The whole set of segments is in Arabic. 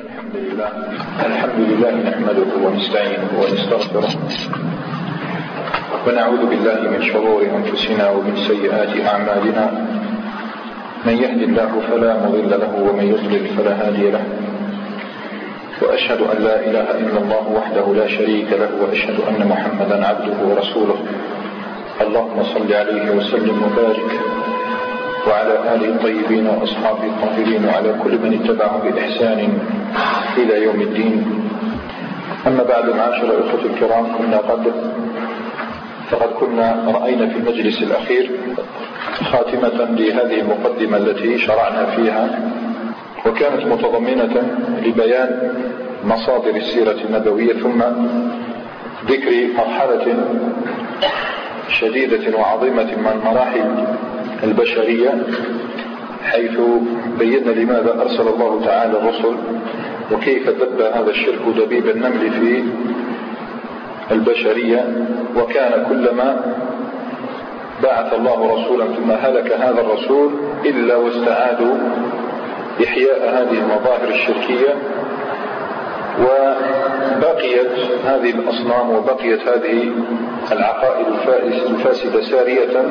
الحمد لله. الحمد لله نحمده ونستعينه ونستغفره. ونعوذ بالله من شرور أنفسنا ومن سيئات أعمالنا. من يهد الله فلا مضل له ومن يضلل فلا هادي له. وأشهد أن لا إله إلا الله وحده لا شريك له وأشهد أن محمدا عبده ورسوله. اللهم صل عليه وسلم وبارك وعلى آله الطيبين وأصحابه الطاهرين وعلى كل من اتبعه بإحسان إلى يوم الدين. أما بعد معاشر الأخوة الكرام كنا قد فقد كنا رأينا في المجلس الأخير خاتمة لهذه المقدمة التي شرعنا فيها وكانت متضمنة لبيان مصادر السيرة النبوية ثم ذكر مرحلة شديدة وعظيمة من مراحل البشرية حيث بينا لماذا أرسل الله تعالى الرسل وكيف دب هذا الشرك دبيب النمل في البشرية وكان كلما بعث الله رسولا ثم هلك هذا الرسول إلا واستعادوا إحياء هذه المظاهر الشركية وبقيت هذه الأصنام وبقيت هذه العقائد الفاسدة سارية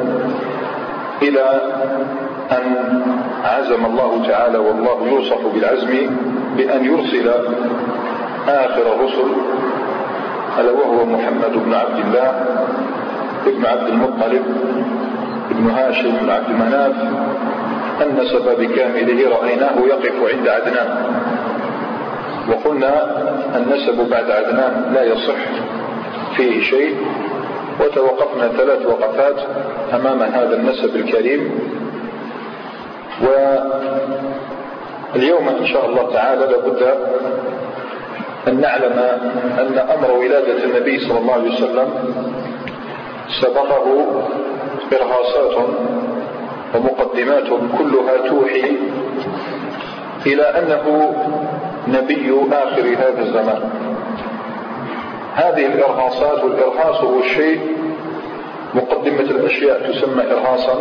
إلى أن عزم الله تعالى والله يوصف بالعزم بأن يرسل آخر الرسل ألا وهو محمد بن عبد الله ابن عبد المطلب ابن هاشم بن عبد مناف النسب بكامله رأيناه يقف عند عدنان. وقلنا النسب بعد عدنان لا يصح فيه شيء وتوقفنا ثلاث وقفات أمام هذا النسب الكريم. واليوم إن شاء الله تعالى لابد أن نعلم أن أمر ولادة النبي صلى الله عليه وسلم سبقه إرهاصات ومقدمات كلها توحي إلى أنه نبي آخر هذا الزمان. هذه الإرهاصات والإرهاص هو الشيء مقدمة الأشياء تسمى إرهاصا.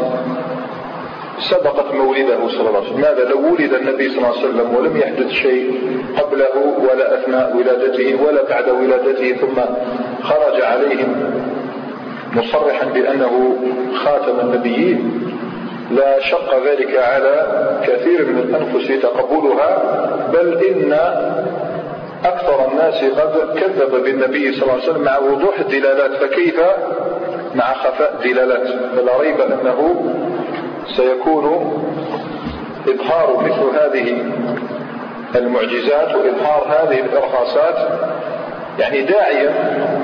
سبقت مولده صلى الله عليه وسلم. ماذا؟ لو ولد النبي صلى الله عليه وسلم ولم يحدث شيء قبله ولا أثناء ولادته ولا بعد ولادته ثم خرج عليهم مصرحا بأنه خاتم النبيين لا شق ذلك على كثير من الأنفس تقبلها بل إن أكثر الناس قد كذب بالنبي صلى الله عليه وسلم مع وضوح الدلالات فكيف مع خفاء الدلالات؟ فلا ريب أنه سيكون إظهار مثل هذه المعجزات وإظهار هذه الإرهاصات يعني داعيا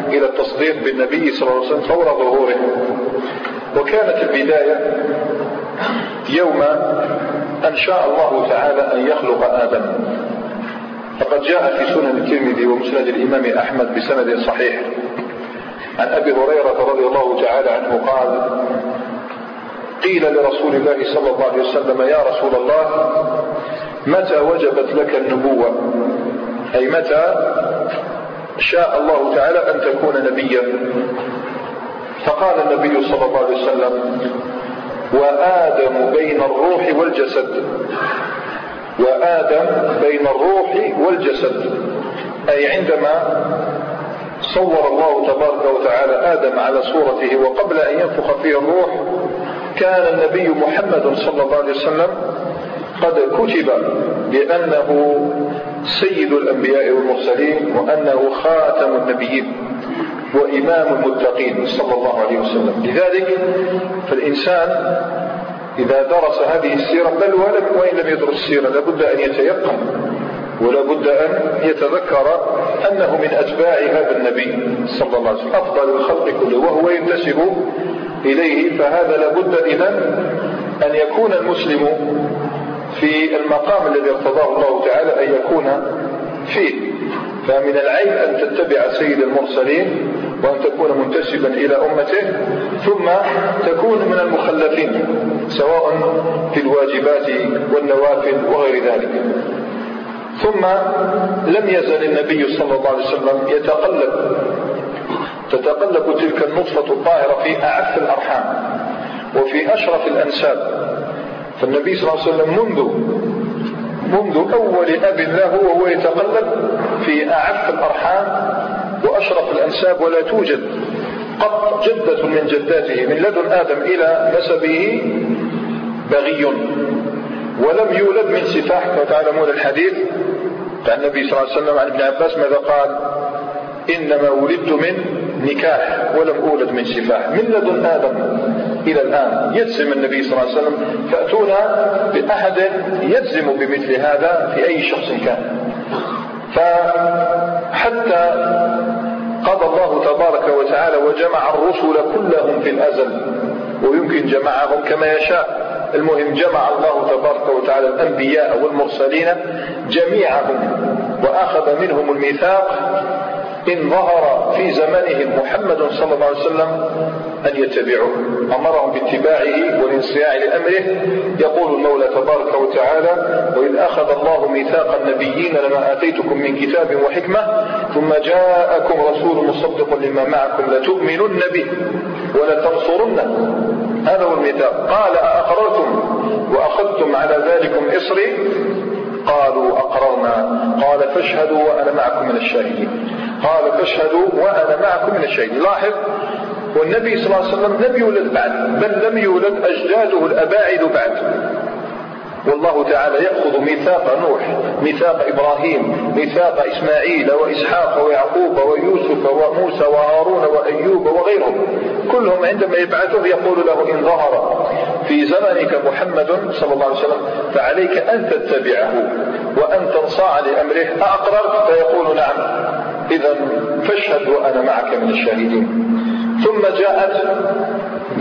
إلى التصديق بالنبي صلى الله عليه وسلم فور ظهوره. وكانت البداية يوم أن شاء الله تعالى أن يخلق آدم. فقد جاء في سنن الترمذي ومسند الإمام أحمد بسند صحيح. عن أبي هريرة رضي الله تعالى عنه قال قيل لرسول الله صلى الله عليه وسلم يا رسول الله متى وجبت لك النبوة؟ أي متى شاء الله تعالى أن تكون نبيا؟ فقال النبي صلى الله عليه وسلم وآدم بين الروح والجسد. وآدم بين الروح والجسد. أي عندما صور الله تبارك وتعالى آدم على صورته وقبل أن ينفخ فيه الروح كان النبي محمد صلى الله عليه وسلم قد كتب بأنه سيد الأنبياء والمرسلين وأنه خاتم النبيين وإمام المتقين صلى الله عليه وسلم. لذلك فالإنسان إذا درس هذه السيرة بل وإن لم يدرس السيرة لابد أن يتيقن ولا بد أن يتذكر أنه من أتباع هذا النبي صلى الله عليه وسلم. أفضل الخلق كله وهو ينتسب إليه فهذا لابد إذا أن يكون المسلم في المقام الذي ارتضاه الله تعالى أن يكون فيه. فمن العيب أن تتبع سيد المرسلين وأن تكون منتسبا إلى أمته ثم تكون من المخلفين سواء في الواجبات والنوافل وغير ذلك. ثم لم يزل النبي صلى الله عليه وسلم يتقلب تتقلب تلك النطفة الطاهرة في أعف الأرحام وفي أشرف الأنساب. فالنبي صلى الله عليه وسلم منذ منذ أول أب له وهو يتقلب في أعف الأرحام وأشرف الأنساب ولا توجد قط جدة من جداته من لدن آدم إلى نسبه بغي. ولم يولد من سفاح كما تعلمون الحديث عن النبي صلى الله عليه وسلم عن ابن عباس ماذا قال؟ إنما ولدت من نكاح ولم أولد من سفاح من لدن آدم إلى الآن يجزم النبي صلى الله عليه وسلم فأتونا بأحد يجزم بمثل هذا في أي شخص كان. فحتى قضى الله تبارك وتعالى وجمع الرسل كلهم في الأزل ويمكن جمعهم كما يشاء. المهم جمع الله تبارك وتعالى الأنبياء والمرسلين جميعهم وأخذ منهم الميثاق إن ظهر في زمنهم محمد صلى الله عليه وسلم أن يتبعوه. أمرهم باتباعه والانصياع لأمره. يقول المولى تبارك وتعالى وإذ أخذ الله ميثاق النبيين لما آتيتكم من كتاب وحكمة ثم جاءكم رسول مصدق لما معكم لتؤمنن به ولتنصرنه. هذا هو الميثاق. قال أأقررتم وأخذتم على ذلكم إصري؟ قالوا أقررنا. قال فاشهدوا وأنا معكم من الشاهدين. قال فاشهدوا وأنا معكم من الشاهدين لاحظ والنبي صلى الله عليه وسلم لم يولد بعد بل لم يولد أجداده الأباعد بعد. والله تعالى يأخذ ميثاق نوح ميثاق إبراهيم ميثاق إسماعيل وإسحاق ويعقوب ويوسف وموسى وهارون وأيوب وغيرهم. كلهم عندما يبعثه يقول له إن ظهر في زمنك محمد صلى الله عليه وسلم فعليك أن تتبعه وأن تنصاع لأمره أأقررت? فيقول نعم. إذا فاشهد وأنا معك من الشاهدين. ثم جاءت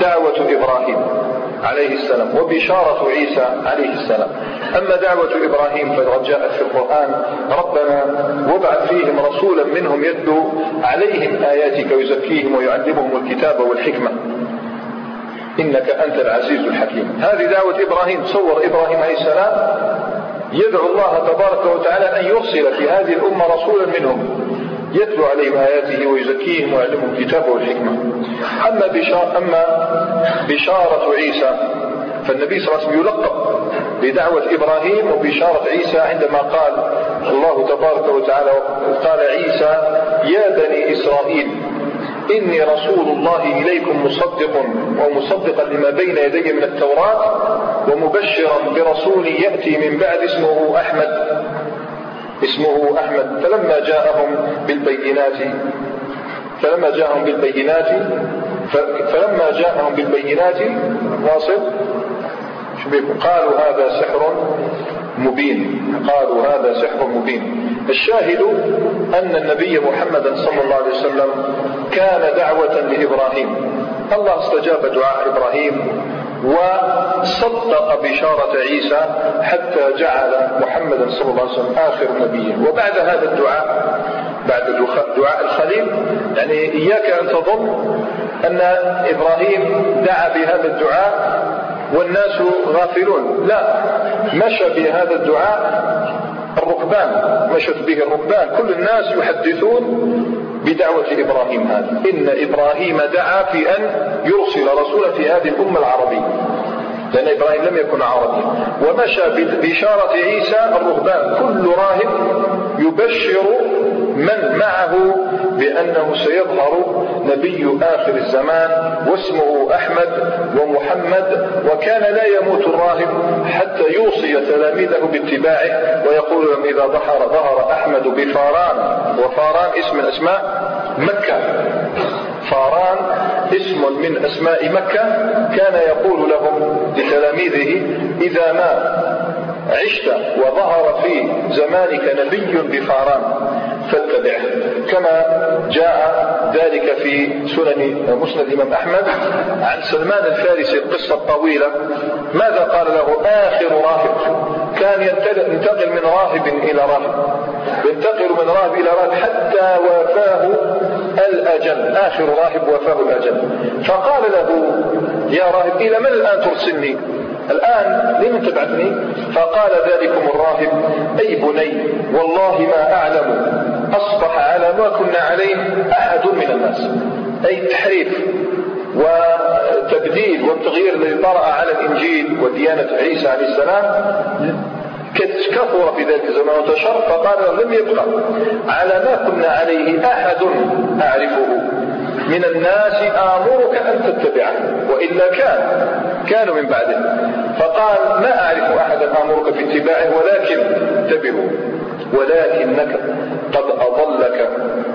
دعوة إبراهيم عليه السلام وبشارة عيسى عليه السلام. أما دعوة إبراهيم فقد جاءت في القرآن ربنا وابعث فيهم رسولا منهم يتلو عليهم آياتك ويزكيهم ويعلمهم الكتاب والحكمة. إنك أنت العزيز الحكيم. هذه دعوة إبراهيم تصور إبراهيم عليه السلام. يدعو الله تبارك وتعالى أن يرسل في هذه الأمة رسولا منهم. يتلو عليهم آياته ويزكيهم ويعلمهم الكتاب والحكمة. أما بشارة, أما بشارة عيسى فالنبي صلى الله عليه وسلم يلقب بدعوة إبراهيم وبشارة عيسى عندما قال الله تبارك وتعالى قال عيسى يا بني إسرائيل إني رسول الله إليكم مصدق ومصدقا لما بين يدي من التوراة ومبشرا برسول يأتي من بعد اسمه أحمد. اسمه أحمد. فلما جاءهم بالبينات فلما جاءهم بالبينات فلما جاءهم بالبينات واصل قالوا هذا سحر مبين. قالوا هذا سحر مبين. الشاهد أن النبي محمدا صلى الله عليه وسلم كان دعوة لإبراهيم. الله استجاب دعاء إبراهيم. وصدق بشارة عيسى حتى جعل محمدا صلى الله عليه وسلم آخر نبي. وبعد هذا الدعاء بعد دعاء الخليل يعني إياك أن تظن أن إبراهيم دعا بهذا الدعاء والناس غافلون. لا مشى بهذا الدعاء الركبان مشت به الركبان. كل الناس يحدثون بدعوة إبراهيم هذا إن إبراهيم دعا في أن يرسل رسولا في هذه الأمة العربية. لأن إبراهيم لم يكن عربيا. ومشى بشارة عيسى الرهبان. كل راهب يبشر من معه بأنه سيظهر نبي آخر الزمان واسمه أحمد ومحمد وكان لا يموت الراهب حتى يوصي تلاميذه باتباعه ويقول لهم إذا ظهر ظهر أحمد بفاران وفاران اسم من أسماء مكة. فاران اسم من أسماء مكة كان يقول لهم لتلاميذه إذا ما عشت وظهر في زمانك نبي بفاران فاتبعه كما جاء ذلك في سنن مسند الإمام أحمد عن سلمان الفارسي القصة الطويلة. ماذا قال له؟ آخر راهب. كان ينتقل من راهب إلى راهب. ينتقل من راهب إلى راهب حتى وافاه الأجل. آخر راهب وافاه الأجل. فقال له يا راهب إلى من الآن ترسلني؟ الآن لمن تبعثني؟ فقال ذلكم الراهب أي بني والله ما أعلم. أصبح على ما كنا عليه أحد من الناس. أي التحريف وتبديل والتغيير الذي طرأ على الإنجيل وديانة عيسى عليه السلام. كثر في ذلك الزمان وانتشر فقال لم يبقى. على ما كنا عليه أحد أعرفه. من الناس آمرك أن تتبعه وإلا كان كانوا من بعده. فقال ما أعرف أحدا آمرك في اتباعه ولكن اتبعوا ولكنك قد أضلك.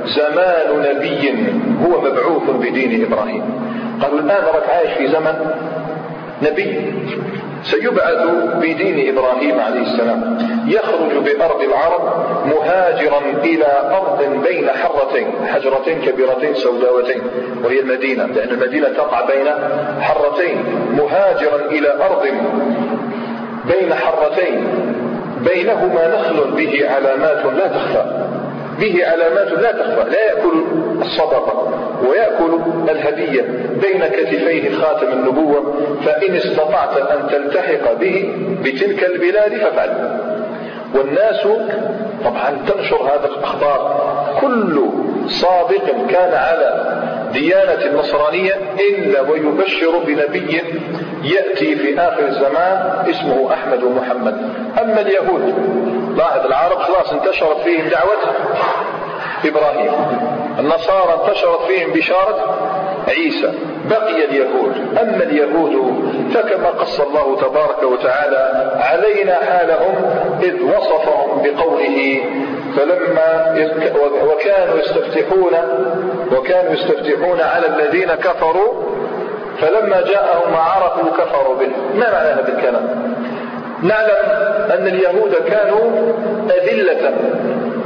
زمان نبي هو مبعوث بدين إبراهيم. قالوا الآن راك عايش في زمن نبي سيبعث بدين إبراهيم عليه السلام. يخرج بأرض العرب مهاجرا إلى أرض بين حرتين حجرتين كبيرتين سوداوتين وهي المدينة لأن المدينة تقع بين حرتين مهاجرا إلى أرض بين حرتين. بينهما نخل به علامات لا تخفى به علامات لا تخفى لا يأكل الصدقة. ويأكل الهدية بين كتفيه خاتم النبوة فإن استطعت أن تلتحق به بتلك البلاد فافعل. والناس طبعا تنشر هذا الأخبار. كل صادق كان على ديانة النصرانية إلا ويبشر بنبي يأتي في آخر الزمان اسمه أحمد ومحمد أما اليهود لاحظ العرب خلاص انتشرت فيهم دعوة إبراهيم. النصارى انتشرت فيهم بشارة عيسى بقي اليهود. أما اليهود فكما قص الله تبارك وتعالى علينا حالهم إذ وصفهم بقوله فلما وكانوا يستفتحون وكانوا يستفتحون على الذين كفروا فلما جاءهم ما عرفوا كفروا به. ما معنى هذا الكلام؟ نعلم أن اليهود كانوا أذلة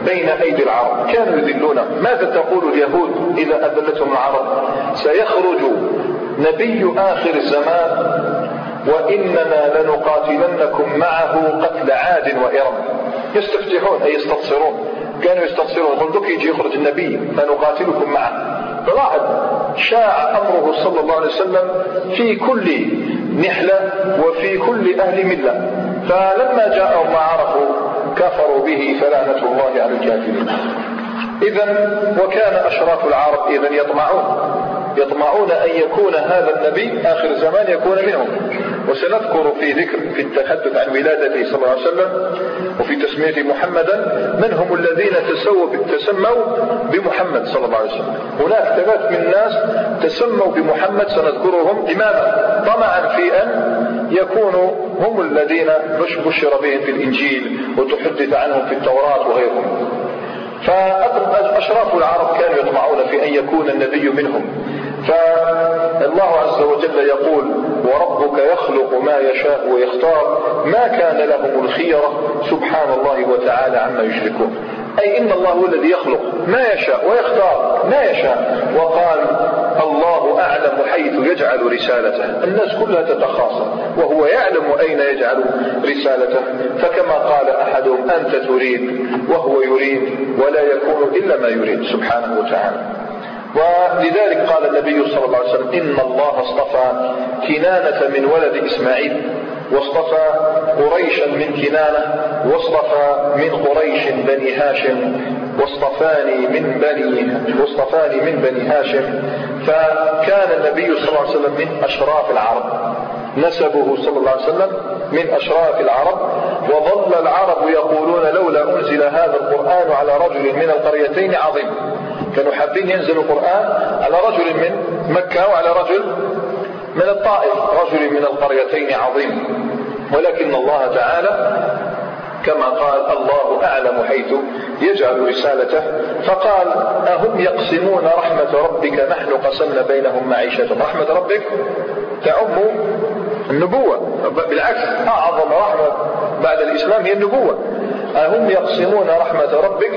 بين أيدي العرب. كانوا يذلون. ماذا تقول اليهود إذا أذلتهم العرب؟ سيخرج نبي آخر الزمان وإننا لنقاتلنكم معه قتل عاد وإرم. يستفتحون أي يستبصرون كانوا يستبصرون يقول دوك يجي يخرج النبي فنقاتلكم معه. فلاحظ شاع أمره صلى الله عليه وسلم في كل نحلة وفي كل أهل ملة. فلما جاءهم ما عرفوا كفروا به فلعنة الله على الكافرين. إذا وكان أشراف العرب إذا يطمعون يطمعون أن يكون هذا النبي آخر الزمان يكون منهم. وسنذكر في ذكر في التحدث عن ولادته صلى الله عليه وسلم وفي تسميته محمدا من هم الذين تسموا بمحمد صلى الله عليه وسلم. هناك ثلاث من الناس تسموا بمحمد سنذكرهم لماذا طمعا في أن يكونوا هم الذين بشر بهم في الإنجيل وتحدث عنهم في التوراة وغيرهم. فأشراف العرب كانوا يطمعون في أن يكون النبي منهم. فالله عز وجل يقول وربك يخلق ما يشاء ويختار ما كان لهم الخيرة سبحان الله وتعالى عما يشركون. أي إن الله هو الذي يخلق ما يشاء ويختار ما يشاء. وقال الله أعلم حيث يجعل رسالته. الناس كلها تتخاصم وهو يعلم أين يجعل رسالته. فكما قال أحدهم أنت تريد وهو يريد ولا يكون إلا ما يريد سبحانه وتعالى. ولذلك قال النبي صلى الله عليه وسلم إن الله اصطفى كنانة من ولد إسماعيل. واصطفى قريشا من كنانة واصطفى من قريش بني هاشم واصطفاني من بني واصطفاني من بني هاشم. فكان النبي صلى الله عليه وسلم من أشراف العرب. نسبه صلى الله عليه وسلم من أشراف العرب. وظل العرب يقولون لولا أنزل هذا القرآن على رجل من القريتين عظيم. كانوا حابين ينزل القرآن على رجل من مكة وعلى رجل من الطائف رجل من القريتين عظيم. ولكن الله تعالى كما قال الله أعلم حيث يجعل رسالته فقال أهم يقسمون رحمة ربك نحن قسمنا بينهم معيشتهم. رحمة ربك تعم النبوة. بالعكس أعظم رحمة بعد الإسلام هي النبوة. أهم يقسمون رحمة ربك؟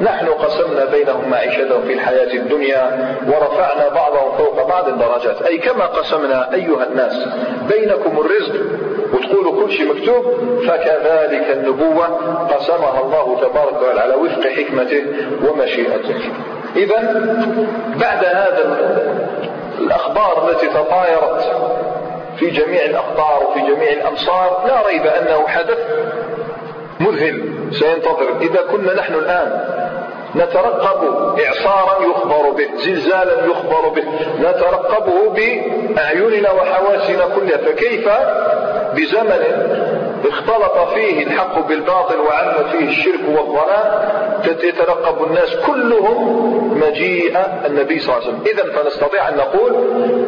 نحن قسمنا بينهم معيشتهم في الحياة الدنيا ورفعنا بعضهم فوق بعض الدرجات. أي كما قسمنا أيها الناس بينكم الرزق وتقولوا كل شيء مكتوب فكذلك النبوة قسمها الله تبارك وتعالى على وفق حكمته ومشيئته. إذا بعد هذا الأخبار التي تطايرت في جميع الأقطار وفي جميع الأمصار لا ريب أنه حدث مذهل. سينتظر. إذا كنا نحن الآن نترقب إعصارا يخبر به زلزالا يخبر به نترقبه بأعيننا وحواسنا كلها. فكيف بزمن اختلط فيه الحق بالباطل وعم فيه الشرك والضلال يترقب الناس كلهم مجيء النبي صلى الله عليه وسلم. إذا فنستطيع أن نقول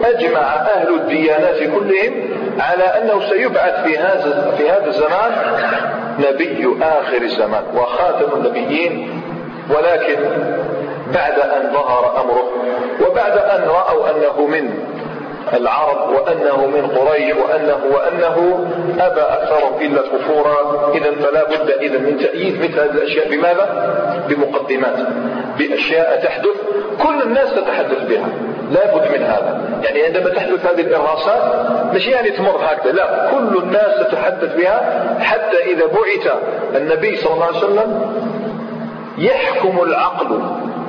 أجمع أهل الديانات كلهم على أنه سيبعث في هذا في هذا الزمان نبي آخر الزمان وخاتم النبيين ولكن بعد أن ظهر أمره وبعد أن رأوا أنه من العرب وأنه من قريش وأنه وأنه أبى أكثرهم إلا كفورا إذا فلا بد إذا من تأييد مثل هذه الأشياء بماذا؟ بمقدمات بأشياء تحدث كل الناس تتحدث بها لا بد من هذا. يعني عندما تحدث هذه الإرهاصات مش يعني تمر هكذا لا. كل الناس تتحدث بها حتى إذا بعث النبي صلى الله عليه وسلم يحكم العقل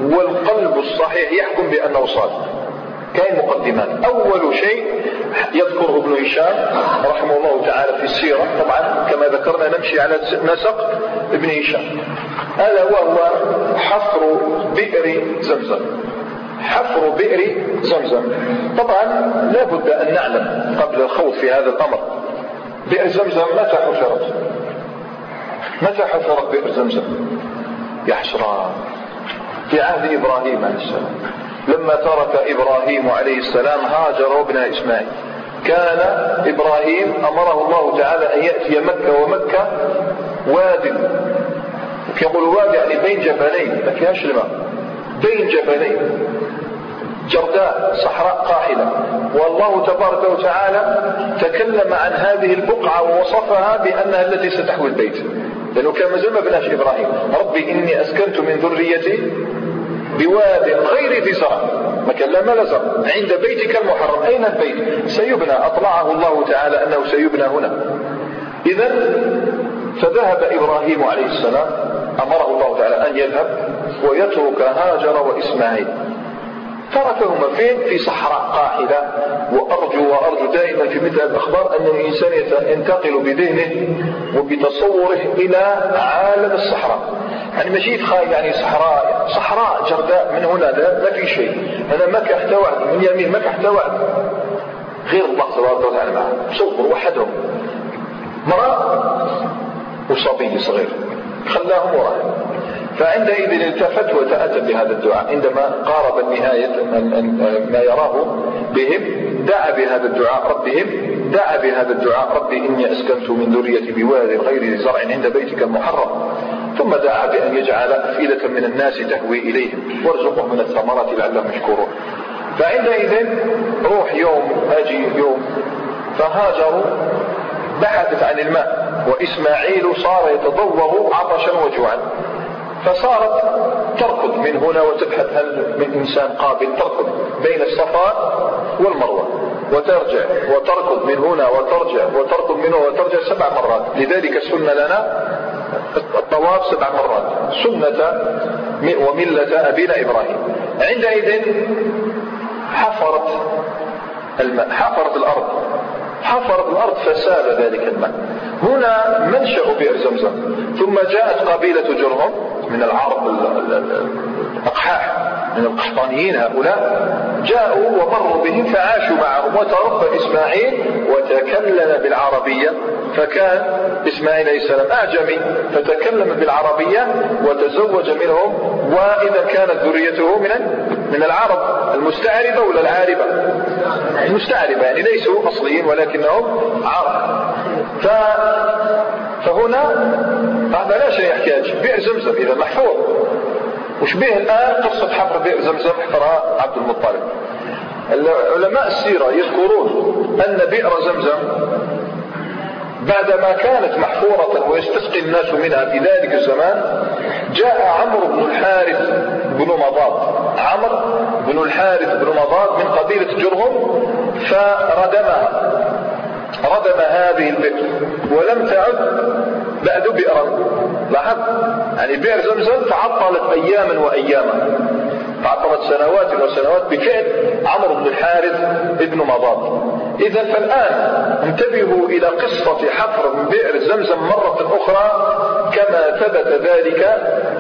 والقلب الصحيح يحكم بأنه صادق. كاين مقدمات. أول شيء يذكره ابن هشام رحمه الله تعالى في السيرة. طبعا كما ذكرنا نمشي على نسق ابن هشام. هذا وهو حفر بئر زمزم. حفر بئر زمزم. طبعا لا بد أن نعلم قبل الخوض في هذا الأمر. بئر زمزم متى حفرت متى حفرت بئر زمزم؟ يا حسران في عهد إبراهيم عليه السلام. لما ترك إبراهيم عليه السلام هاجر وابنها إسماعيل. كان إبراهيم أمره الله تعالى أن يأتي مكة ومكة واد يقول واد يعني بين جبلين ما فيهاش بين جبلين. جرداء صحراء قاحلة. والله تبارك وتعالى تكلم عن هذه البقعة ووصفها بأنها التي ستحوي البيت. لأنه كان مازال ما بناش إبراهيم. ربي إني أسكنت من ذريتي بواد غير ذي زرع مكان لا مال زرع عند بيتك المحرم. أين البيت؟ سيبنى. أطلعه الله تعالى أنه سيبنى هنا. إذا فذهب إبراهيم عليه السلام. أمره الله تعالى أن يذهب ويترك هاجر وإسماعيل. تركهما فين في صحراء قاحلة. وأرجو وأرجو دائما في مثل الأخبار أن الإنسان ينتقل بذهنه وبتصوره إلى عالم الصحراء. يعني مشيت خايف يعني صحراء صحراء جرداء من هنا لا ما في شيء. أنا ما احتوعت من يمين ما احتوعت غير الله تبارك وتعالى معه. صور وحدهم. مرأة وصبي صغير. خلاهم وراء فعندئذ التفت وتأتى بهذا الدعاء. عندما قارب النهاية ما يراه بهم دعا بهذا الدعاء ربهم دعا بهذا الدعاء ربي إني أسكنت من ذريتي بواد غير زرع عند بيتك المحرم ثم دعا بأن يجعل أفئدة من الناس تهوي إليهم وارزقهم من الثمرات لعلهم يشكرون. فعندئذ روح يوم أجي يوم. فهاجروا بحثت عن الماء وإسماعيل صار يتضوغ عطشا وجوعا. فصارت تركض من هنا وتبحث هل من إنسان قابل تركض بين الصفا والمروة. وترجع وتركض من هنا وترجع وتركض من هنا وترجع سبع مرات. لذلك سنة لنا الطواف سبع مرات. سنة وملة أبينا إبراهيم. عندئذ حفرت الماء حفرت الأرض. حفرت الأرض فسال ذلك الماء. هنا منشأ بئر زمزم. ثم جاءت قبيلة جرهم. من العرب الأقحاح من القحطانيين هؤلاء جاءوا ومروا بهم فعاشوا معهم وتربى إسماعيل وتكلم بالعربية فكان إسماعيل عليه السلام أعجمي فتكلم بالعربية وتزوج منهم وإذا كانت ذريته من من العرب المستعربة ولا العاربة؟ المستعربة يعني ليسوا أصليين ولكنهم عرب ف... فهنا هذا لا شيء يحتاج. بئر زمزم إذا محفوظ. وشبيه الآن؟ قصة حفر بئر زمزم حفرها عبد المطلب. علماء السيرة يذكرون أن بئر زمزم بعدما كانت محفورة ويستسقي الناس منها في ذلك الزمان جاء عمرو بن الحارث بن مضاد. عمرو بن الحارث بن مضاد من قبيلة جرهم فردمها. ردم هذه البئر ولم تعد بعد بئرا لاحظ يعني بئر زمزم تعطلت أياما وأياما. تعطلت سنوات وسنوات بفعل عمرو بن الحارث ابن مضاد إذا فالآن انتبهوا إلى قصة حفر من بئر زمزم مرة أخرى كما ثبت ذلك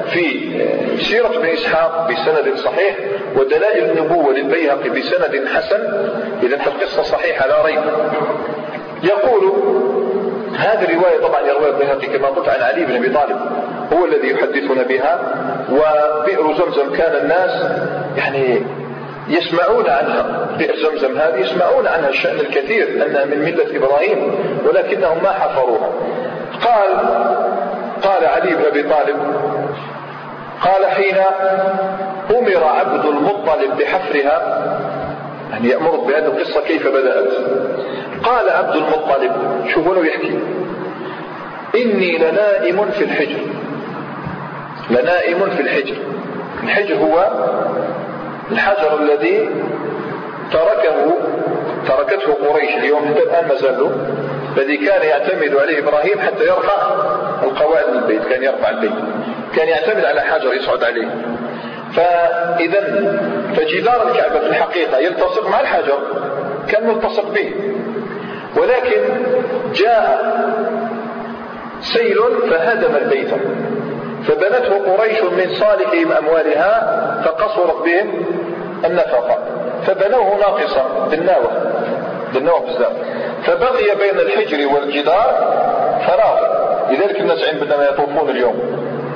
في سيرة ابن إسحاق بسند صحيح ودلائل النبوة للبيهقي بسند حسن. إذا فالقصة صحيحة لا ريب. يقول هذه الرواية طبعا يروي البيهقي كما قلت عن علي بن أبي طالب هو الذي يحدثنا بها وبئر زمزم كان الناس يعني يسمعون عنها. بئر زمزم هذه يسمعون عنها الشأن الكثير أنها من ملة إبراهيم ولكنهم ما حفروها. قال قال علي بن أبي طالب قال حين أمر عبد المطلب بحفرها يعني يأمرك بهذه القصة كيف بدأت؟ قال عبد المطلب شوفوا له يحكي؟ إني لنائم في الحجر. لنائم في الحجر. الحجر هو الحجر الذي تركه تركته قريش اليوم حتى الآن ما زالوا الذي كان يعتمد عليه إبراهيم حتى يرفع القواعد من البيت كان يرفع البيت. كان يعتمد على حجر يصعد عليه. فإذا فجدار الكعبة في الحقيقة يلتصق مع الحجر كان ملتصق به. ولكن جاء سيل فهدم البيت. فبنته قريش من صالحهم أموالها فقصرت بهم النفقة. فبنوه ناقصا بالناوة بالناوة بزاف فبقي بين الحجر والجدار فراغ. لذلك الناس عندما يطوفون اليوم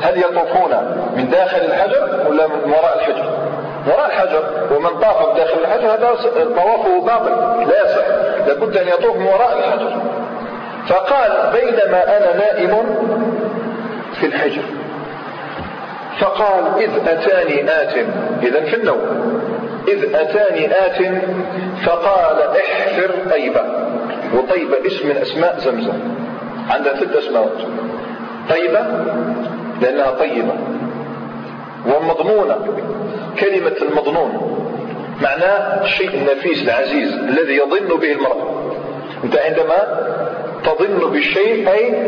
هل يطوفون من داخل الحجر ولا من وراء الحجر؟ وراء الحجر ومن طاف داخل الحجر هذا طوافه باطل لا يصح لابد أن يطوف من وراء الحجر. فقال بينما أنا نائم في الحجر. فقال إذ أتاني آت. إذا في النوم. إذ أتاني آت. فقال احفر طيبة. وطيبة اسم من أسماء زمزم. عندها ثلاث أسماء. طيبة لأنها طيبة. ومضمونة. كلمة المضنون معناه الشيء النفيس العزيز الذي يظن به المرء. أنت عندما تظن بالشيء أي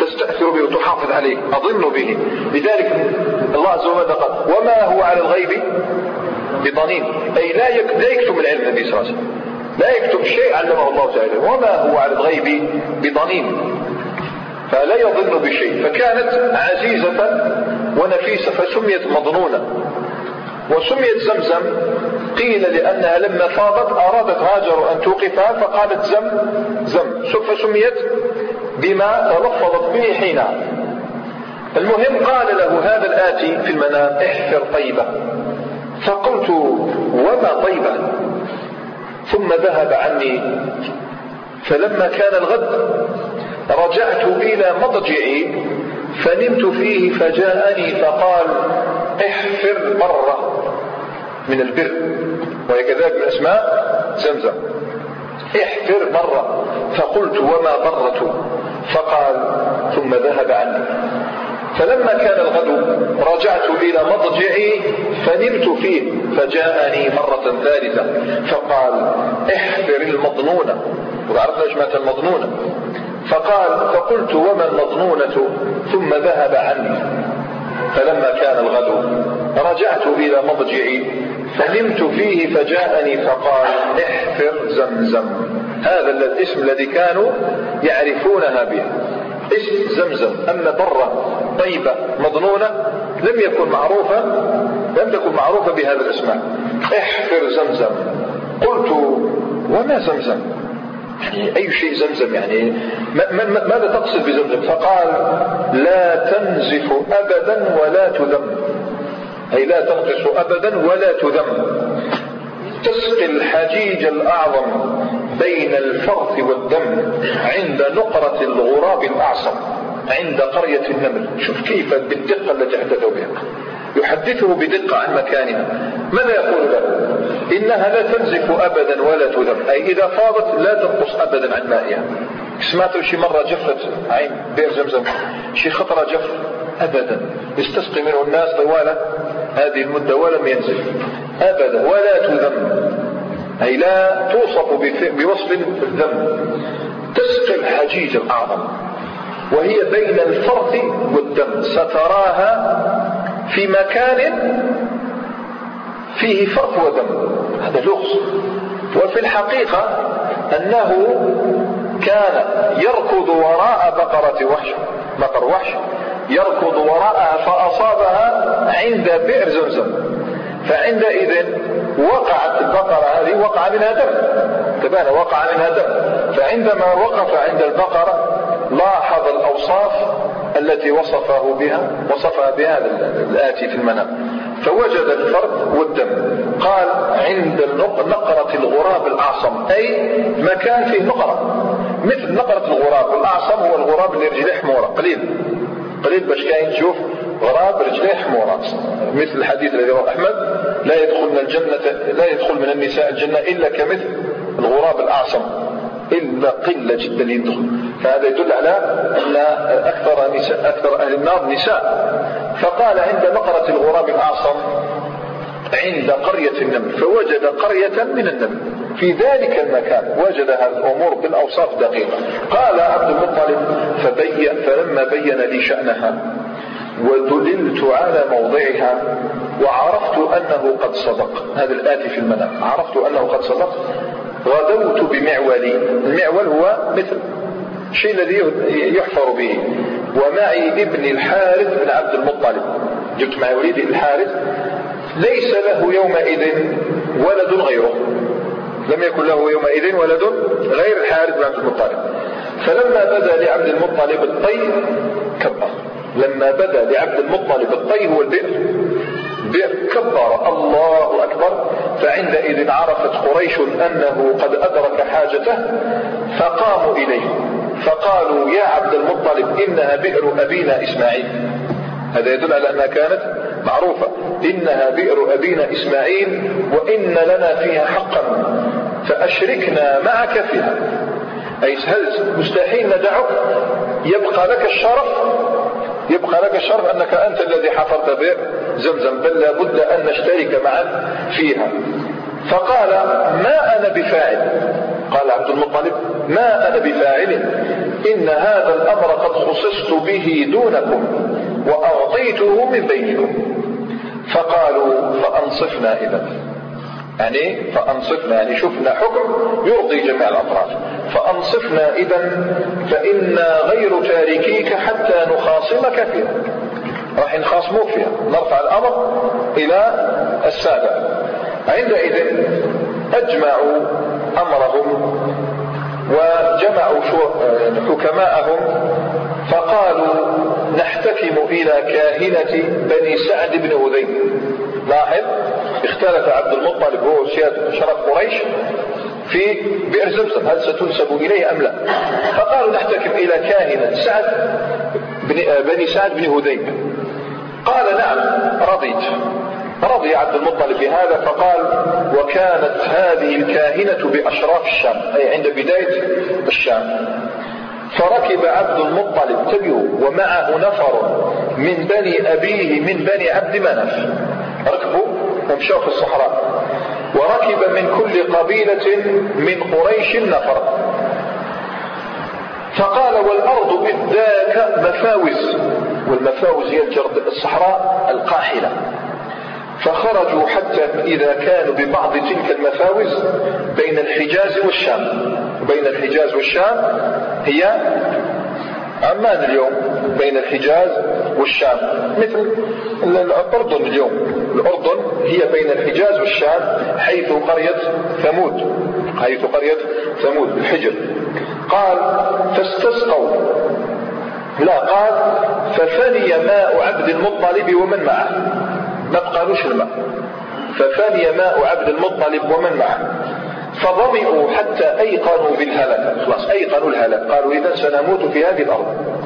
تستأثر به وتحافظ عليه أظن به. لذلك الله عز وجل قال وما هو على الغيب بضنين. أي لا لا يكتم العلم النبي صلى الله عليه وسلم. لا يكتم شيء علمه الله تعالى. وما هو على الغيب بضنين. فلا يظن بشيء. فكانت عزيزة ونفيسة فسميت مظنونة. وسميت زمزم. قيل لأنها لما فاضت أرادت هاجر أن توقفها فقالت زم زم. فسميت بما تلفظت به حينها. المهم قال له هذا الآتي في المنام احفر طيبة. فقلت وما طيبة؟ ثم ذهب عني. فلما كان الغد رجعت إلى مضجعي فنمت فيه فجاءني فقال احفر مرة. من البر وهي كذلك من أسماء زمزم. احفر مرة فقلت وما برة فقال ثم ذهب عني. فلما كان الغد رجعت إلى مضجعي فنمت فيه فجاءني مرة ثالثة. فقال احفر المضنونة وعرفنا إيش المضنونة فقال فقلت وما المضنونة؟ ثم ذهب عني. فلما كان الغد رجعت إلى مضجعي فنمت فيه فجاءني فقال احفر زمزم. هذا الاسم الذي كانوا يعرفونها به. اسم زمزم. أما برة طيبة مضنونة لم يكن معروفا لم تكن معروفة بهذا الاسماء احفر زمزم. قلت وما زمزم؟ يعني أي شيء زمزم؟ يعني ماذا تقصد بزمزم؟ فقال لا تنزف أبدا ولا تذم. أي لا تنقص أبدا ولا تذم. تسقي الحجيج الأعظم بين الفرث والدم عند نقرة الغراب الأعصم عند قرية النمل. شوف كيف بالدقة التي احدثوا بها. يحدثه بدقة عن مكانها. ماذا يقول له؟ إنها لا تنزف أبدا ولا تذم. أي إذا فاضت لا تنقص أبدا عن مائها. سمعت شي مرة جفت عين بئر زمزم. شي خطرة جف أبدا. يستسقي منه الناس طوال هذه المدة ولم ينزل. أبدا. ولا تذم. أي لا توصف بوصف الذم. تسقي الحجيج الأعظم. وهي بين الفرث والدم. ستراها في مكان فيه فرث ودم. هذا لغز. وفي الحقيقة أنه كان يركض وراء بقرة وحش. بقر وحش. يركض وراءها فأصابها عند بئر زمزم. فعندئذ وقعت البقرة هذه وقع منها دم. تبان وقع منها دم. فعندما وقف عند البقرة لاحظ الأوصاف التي وصفه بها وصفها بها الآتي في المنام. فوجد الفرد والدم. قال عند نقرة الغراب الأعصم أي مكان فيه نقرة. مثل نقرة الغراب. الأعصم هو الغراب اللي رجليه حمورة قليل. قليل باش كاين تشوف غراب رجليه حمورة. مثل الحديث الذي رواه أحمد لا يدخل من الجنة لا يدخل من النساء الجنة إلا كمثل الغراب الأعصم. إلا قلة جدا يدخل. فهذا يدل على أن أكثر نساء أكثر أهل النار نساء. فقال عند نقرة الغراب الأعصم عند قرية النمل فوجد قرية من النمل في ذلك المكان وجد هذه الأمور بالأوصاف دقيقة. قال عبد المطلب فبين فلما بين لي شأنها ودللت على موضعها وعرفت أنه قد صدق. هذا الآتي في المنام. عرفت أنه قد صدق. غدوت بمعولي. المعول هو مثل الشيء الذي يحفر به. ومعي ابن الحارث بن عبد المطلب. جبت معي وليدي الحارث ليس له يومئذ ولد غيره. لم يكن له يومئذ ولد غير الحارث بن عبد المطلب. فلما بدا لعبد المطلب الطي كبر. لما بدا لعبد المطلب الطي هو البئر. بئر كبر. الله أكبر. فعندئذ عرفت قريش أنه قد أدرك حاجته فقاموا إليه. فقالوا يا عبد المطلب إنها بئر أبينا إسماعيل. هذا يدل على أنها كانت معروفة. إنها بئر أبينا إسماعيل وإن لنا فيها حقا. فأشركنا معك فيها. أي هل مستحيل ندعك؟ يبقى لك الشرف. يبقى لك الشرف أنك أنت الذي حفرت بئر زمزم بل لابد أن نشترك معا فيها. فقال ما أنا بفاعل؟ قال عبد المطلب ما أنا بفاعل؟ إن هذا الأمر قد خصصت به دونكم وأعطيته من بينكم. فقالوا فأنصفنا إذا يعني فأنصفنا يعني شفنا حكم يرضي جميع الأطراف. فأنصفنا إذا فإنا غير تاركيك حتى نخاصمك فيها راح نخاصموك فيها نرفع الأمر إلى السادة. عندئذ أجمعوا أمرهم وجمعوا حكماءهم فقالوا نحتكم إلى كاهنة بني سعد بن هذيل. لاحظ اختلف عبد المطلب هو شرف قريش في بئر زمزم هل ستنسب إليه أم لا؟ فقالوا نحتكم إلى كاهنة سعد بني سعد بن هذيل. قال نعم رضيت. رضي عبد المطلب بهذا فقال وكانت هذه الكاهنة بأشراف الشام أي عند بداية الشام. فركب عبد المطلب تبعه ومعه نفر من بني أبيه من بني عبد مناف. ركبوا ومشوا في الصحراء. وركب من كل قبيلة من قريش نفر. فقال والأرض إذ ذاك مفاوز. والمفاوز هي الصحراء القاحلة. فخرجوا حتى إذا كانوا ببعض تلك المفاوز بين الحجاز والشام. بين الحجاز والشام هي عمان اليوم بين الحجاز والشام. مثل الأردن اليوم. الأردن هي بين الحجاز والشام حيث قرية ثمود. حيث قرية ثمود الحجر. قال فاستسقوا. لا قال ففني ماء عبد المطلب ومن معه. ما بقالوش الماء. ففني ماء عبد المطلب ومن معه. فظمئوا حتى أيقنوا بالهلاك خلاص أيقنوا الهلاك قالوا إذا سنموت في هذه الأرض.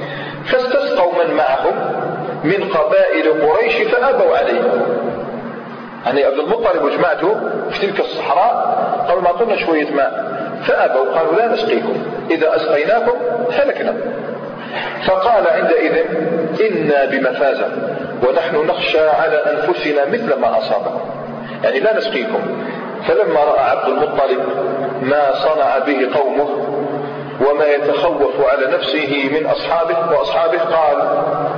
فاستسقوا من معهم من قبائل قريش فأبوا عليه. يعني عبد المطلب وجماعته في تلك الصحراء قالوا ما شوية ماء فأبوا. قالوا لا نسقيكم. إذا أسقيناكم هلكنا. فقال عندئذ إنا بمفازة ونحن نخشى على أنفسنا مثل ما أصابكم يعني لا نسقيكم. فلما رأى عبد المطلب ما صنع به قومه وما يتخوف على نفسه من أصحابه وأصحابه قال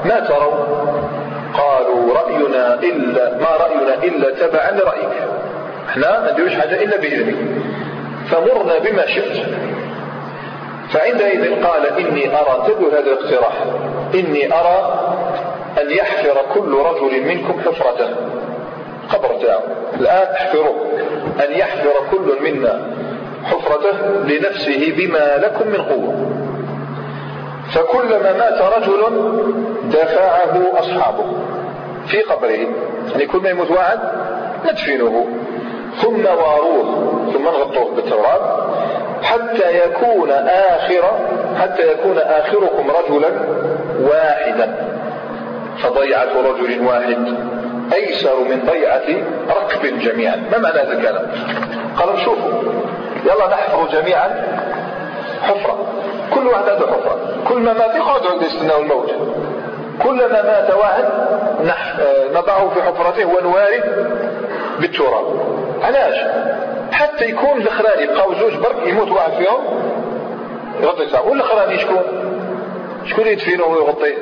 ما تروا قالوا رأينا إلا ما رأينا إلا تبعا لرأيك. إحنا ما نديروش حاجة إلا بإذنك. فمرنا بما شئت. فعندئذ قال إني أرى. تبو هذا الاقتراح. إني أرى أن يحفر كل رجل منكم حفرته. قبر الآن احفروه أن يحفر كل منا حفرته لنفسه بما لكم من قوة. فكلما مات رجل دفعه أصحابه في قبره. يعني كل ما يموت واحد ندفنه. ثم واروه ثم نغطوه بالتراب حتى يكون آخر حتى يكون آخركم رجلا واحدا. فضيعة رجل واحد. أيسر من ضيعة ركب جميعا. ما معنى هذا الكلام؟ قالوا شوفوا يلا نحفر جميعا حفرة. كل واحد عنده حفرة. كل ما مات يقعد يستناه الموت. كلما مات واحد نضعه في حفرته ونواري بالتراب. علاش؟ حتى يكون الاخراني يبقاو زوج برك يموت واحد فيهم يغطي ساعة. والاخراني شكون شكون يدفنه ويغطيه؟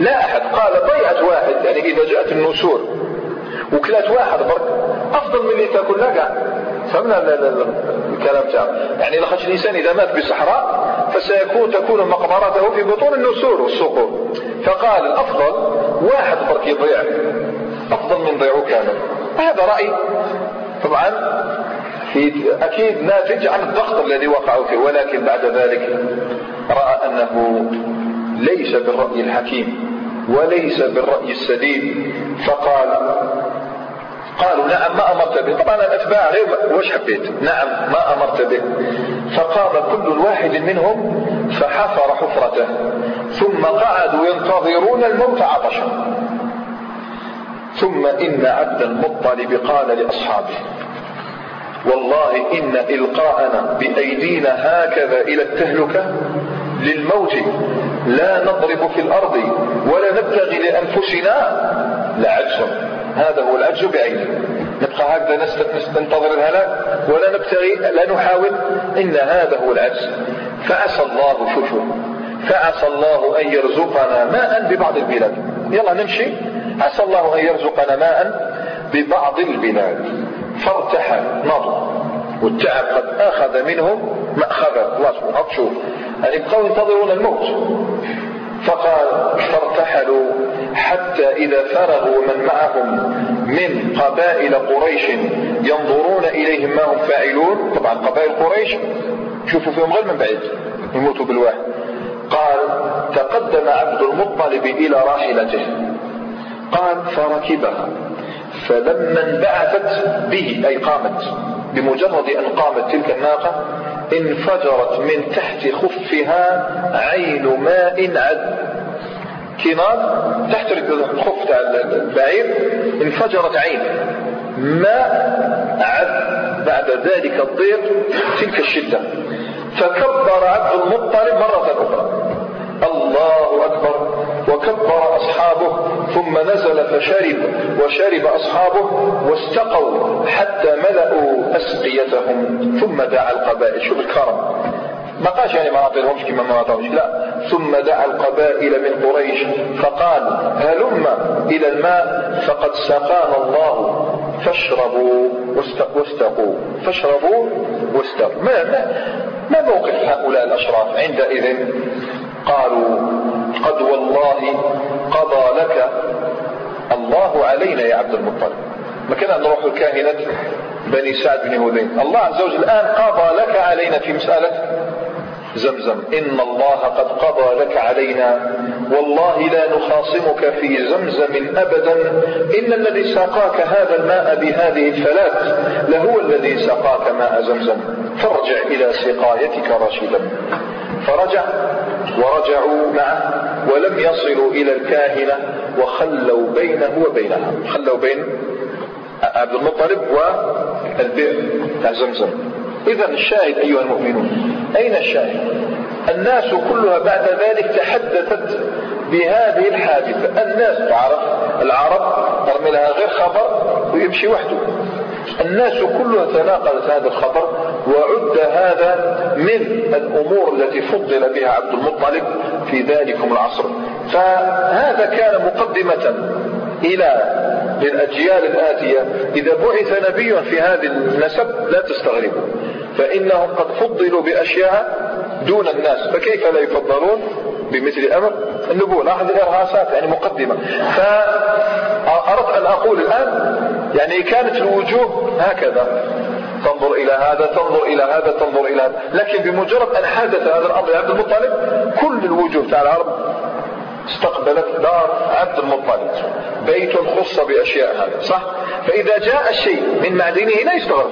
لا أحد. قال ضيعت واحد يعني إذا جاءت النسور. وكلات واحد برك. أفضل من اللي تاكل لا كاع فهمنا الكلام تاعو يعني لخاطر الإنسان إذا مات بصحراء فسيكون تكون مقبرته في بطون النسور والصقور فقال الأفضل واحد برك يضيع. أفضل من ضيعه كامل. هذا رأي. طبعا أكيد ناتج عن الضغط الذي وقعوا فيه. ولكن بعد ذلك رأى أنه ليس بالرأي الحكيم وليس بالرأي السديد فقال قالوا نعم ما أمرت به. طبعا الأتباع غير وش حبيت نعم ما أمرت به. فقام كل واحد منهم فحفر حفرته. ثم قعدوا ينتظرون الموت عطشا. ثم إن عبد المطلب قال لأصحابه والله إن إلقاءنا بأيدينا هكذا إلى التهلكة للموت لا نضرب في الأرض ولا نبتغي لأنفسنا لعجز. هذا هو العجز بعينه. نبقى هكذا ننتظر الهلاك ولا نبتغي لا نحاول. إن هذا هو العجز. فعسى الله شوفوا فعسى الله أن يرزقنا ماء ببعض البلاد. يلا نمشي. عسى الله أن يرزقنا ماء ببعض البلاد. فارتحل. نظر والتعب قد أخذ منهم مأخذا خلاص عطشوا يعني بقوا ينتظرون الموت. فقال فارتحلوا حتى إذا فرغوا من معهم من قبائل قريش ينظرون إليهم ما هم فاعلون. طبعا قبائل قريش شوفوا فيهم غير من بعيد يموتوا بالواحد قال تقدم عبد المطلب إلى راحلته. قال فركبها. فلما انبعثت به أي قامت بمجرد أن قامت تلك الناقة انفجرت من تحت خفها عين ماء عذب كنار تحت الخف تاع البعير انفجرت عين. ماء عذب بعد ذلك الضيق تلك الشدة. فكبر عبد المطلب مرة أخرى. الله أكبر. وكبر أصحابه ثم نزل فشرب وشرب أصحابه واستقوا حتى ملأوا أسقيتهم ثم دعا القبائل. شوف الكرم. ما قالش يعني ما نعطيلهمش كما ما نعطيهمش لا. ثم دعا القبائل من قريش فقال هلم إلى الماء فقد سقانا الله. فاشربوا واستقوا. فاشربوا واستقوا. ما, ما, ما موقف هؤلاء الأشراف عندئذ؟ قالوا قد والله قضى لك الله علينا يا عبد المطلب. ما كنا نروح الكاهنة بني سعد بن هذين الله عز وجل الآن قضى لك علينا في مسألة زمزم. إن الله قد قضى لك علينا. والله لا نخاصمك في زمزم أبدا. إن الذي ساقاك هذا الماء بهذه الفلاة لهو الذي سقاك ماء زمزم. فارجع إلى سقايتك رشدا فرجع. ورجعوا معه ولم يصلوا إلى الكاهنة وخلوا بينه وبينها. خلوا بين عبد المطلب والبئر بتاع زمزم. إذا الشاهد أيها المؤمنون أين الشاهد؟ الناس كلها بعد ذلك تحدثت بهذه الحادثة. الناس تعرف العرب ترمي لها غير خبر ويمشي وحده. الناس كلها تناقلت هذا الخبر وعد هذا من الأمور التي فضل بها عبد المطلب في ذلكم العصر. فهذا كان مقدمة إلى للأجيال الآتية. إذا بعث نبي في هذه النسب لا تستغربوا فإنهم قد فضلوا بأشياء دون الناس. فكيف لا يفضلون؟ بمثل أمر النبوة لاحظ الإرهاصات يعني مقدمة. فأردت أن أقول الآن يعني كانت الوجوه هكذا. تنظر إلى هذا تنظر إلى هذا تنظر إلى هذا. لكن بمجرد أن حدث هذا الأمر لعبد المطلب كل الوجوه تاع العرب استقبلت دار عبد المطلب. بيت خص بأشياء هذه صح؟ فإذا جاء الشيء من معدنه لا يستغرب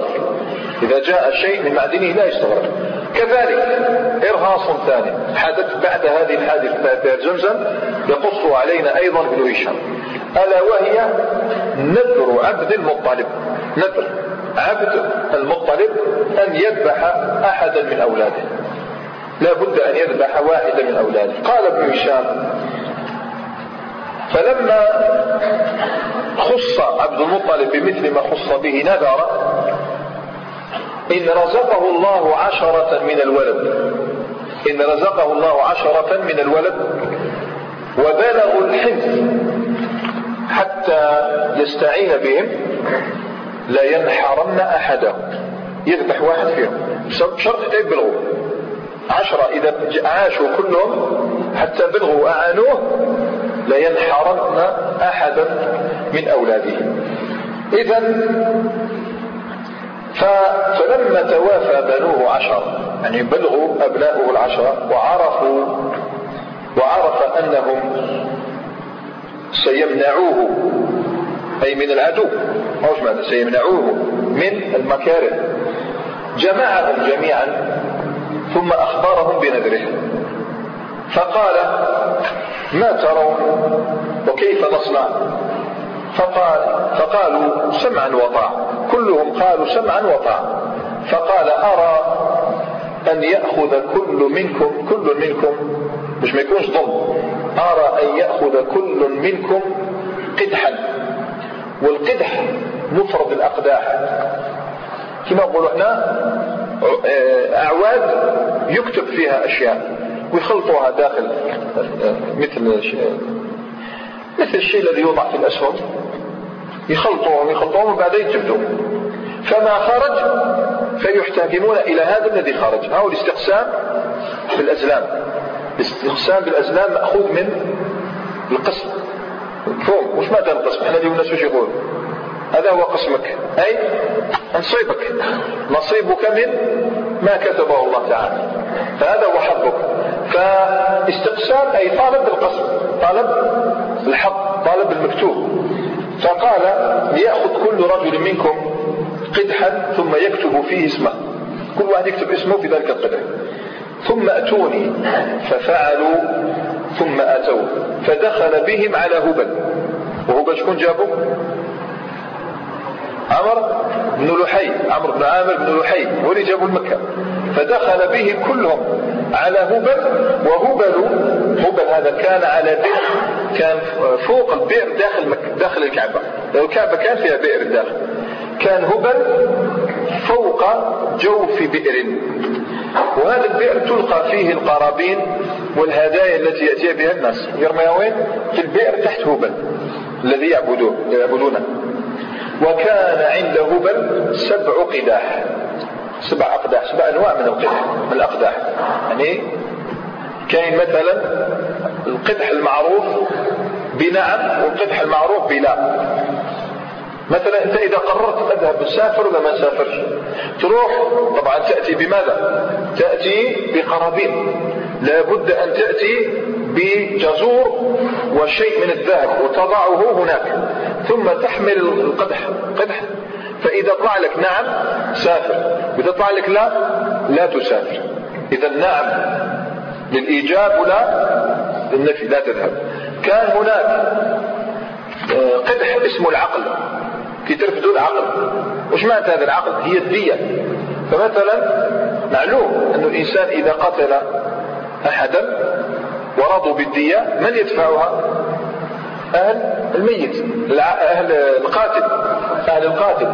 إذا جاء الشيء من معدنه لا يستغرب كذلك إرهاص ثاني. حدث بعد هذه الحادثة بئر زمزم يقص علينا أيضا ابن هشام ألا وهي نذر عبد المطلب. نذر عبد المطلب أن يذبح أحدا من أولاده. لا بد أن يذبح واحدا من أولاده. قال ابن هشام فلما خص عبد المطلب بمثل ما خص به نذر إن رزقه الله عشرة من الولد. إن رزقه الله عشرة من الولد وبلغوا الحنث حتى يستعين بهم لينحرن أحدهم. يذبح واحد فيهم. حتى يبلغوا عشرة. إذا عاشوا كلهم حتى بلغوا وأعانوه لينحرن أحدا من أولاده إذا فلما توافى بنوه عشرة يعني بلغوا أبناؤه العشرة وعرفوا وعرف أنهم سيمنعوه أي من العدو موش معنى سيمنعوه من المكاره. جمعهم جميعا ثم أخبرهم بنذره. فقال ما ترون وكيف نصنع؟ فقال فقالوا سمعا وطاع. كلهم قالوا سمعا وطاع. فقال أرى أن يأخذ كل منكم كل منكم مش ما يكونش ضم أرى أن يأخذ كل منكم قدحا. والقدح مفرد الأقداح. كما نقول إحنا أعواد يكتب فيها أشياء ويخلطوها داخل مثل مثل الشيء الذي يوضع في الأسهم. يخلطوهم يخلطوهم وبعدين يجبدون فما خرج فيحتكمون إلى هذا الذي خرج. هو الاستقسام بالأزلام. الاستقسام بالأزلام مأخوذ من القسم. فهم وش معنى القسم؟ إحنا اليوم الناس وش يقول هذا هو قسمك. أي؟ نصيبك. نصيبك من ما كتبه الله تعالى. فهذا هو حظك. فاستقسام أي طالب بالقسم. طالب الحظ طالب المكتوب. فقال ليأخذ كل رجل منكم قدحا ثم يكتب فيه اسمه. كل واحد يكتب اسمه في ذلك القدح. ثم أتوني ففعلوا ثم أتوا. فدخل بهم على هبل. وهبل شكون جابه؟ عمر بن لحي عمرو بن عامر بن لحي هو اللي جابوا المكة فدخل بهم كلهم. على هبل وهبل هبل هذا كان على بئر كان فوق البئر داخل. داخل الكعبة. لو الكعبة كان فيها بئر داخل. كان هبل فوق جوف بئر. وهذا البئر تلقى فيه القرابين والهدايا التي يأتي بها الناس. يرميها وين؟ في البئر تحت هبل الذي يعبدونه. وكان عند هبل سبع قداح. سبع أقداح سبع أنواع من القدح من الأقداح. يعني كاين مثلا القدح المعروف بنعم والقدح المعروف بلا مثلا أنت إذا قررت اذهب اسافر ولا ما اسافرش تروح طبعا تأتي بماذا؟ تأتي بقرابين. لابد أن تأتي بجزور وشيء من الذهب وتضعه هناك ثم تحمل القدح. قدح فإذا طلع لك نعم سافر. وإذا طلع لك لا لا تسافر. إذا نعم للإيجاب ولا للنفي لا تذهب. كان هناك آه، قدح اسمه العقل. كي ترفدوا العقل. وش معنى هذا العقل؟ هي الدية. فمثلا معلوم أن الإنسان إذا قتل أحدا ورضوا بالدية من يدفعها؟ أهل الميت أهل القاتل أهل القاتل.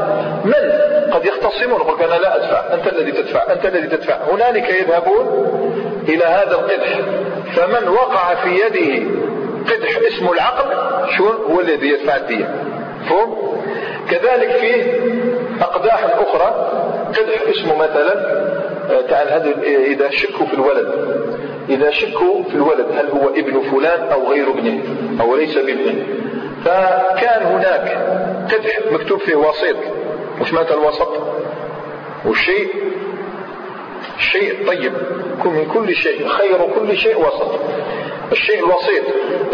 من قد يختصمون؟ يقول أنا لا أدفع. أنت الذي تدفع أنت الذي تدفع. هنالك يذهبون إلى هذا القدح. فمن وقع في يده قدح اسمه العقل شو؟ هو الذي يدفع الدية. فهم كذلك فيه أقداح أخرى قدح اسمه مثلا آه، تعال هذا إذا شكوا في الولد. إذا شكوا في الولد هل هو ابن فلان أو غير ابنه أو ليس بابنه. فكان هناك قدح مكتوب فيه وسيط وش معنى الوسط؟ والشيء الشيء طيب من كل شيء خير كل شيء وسط. الشيء الوسيط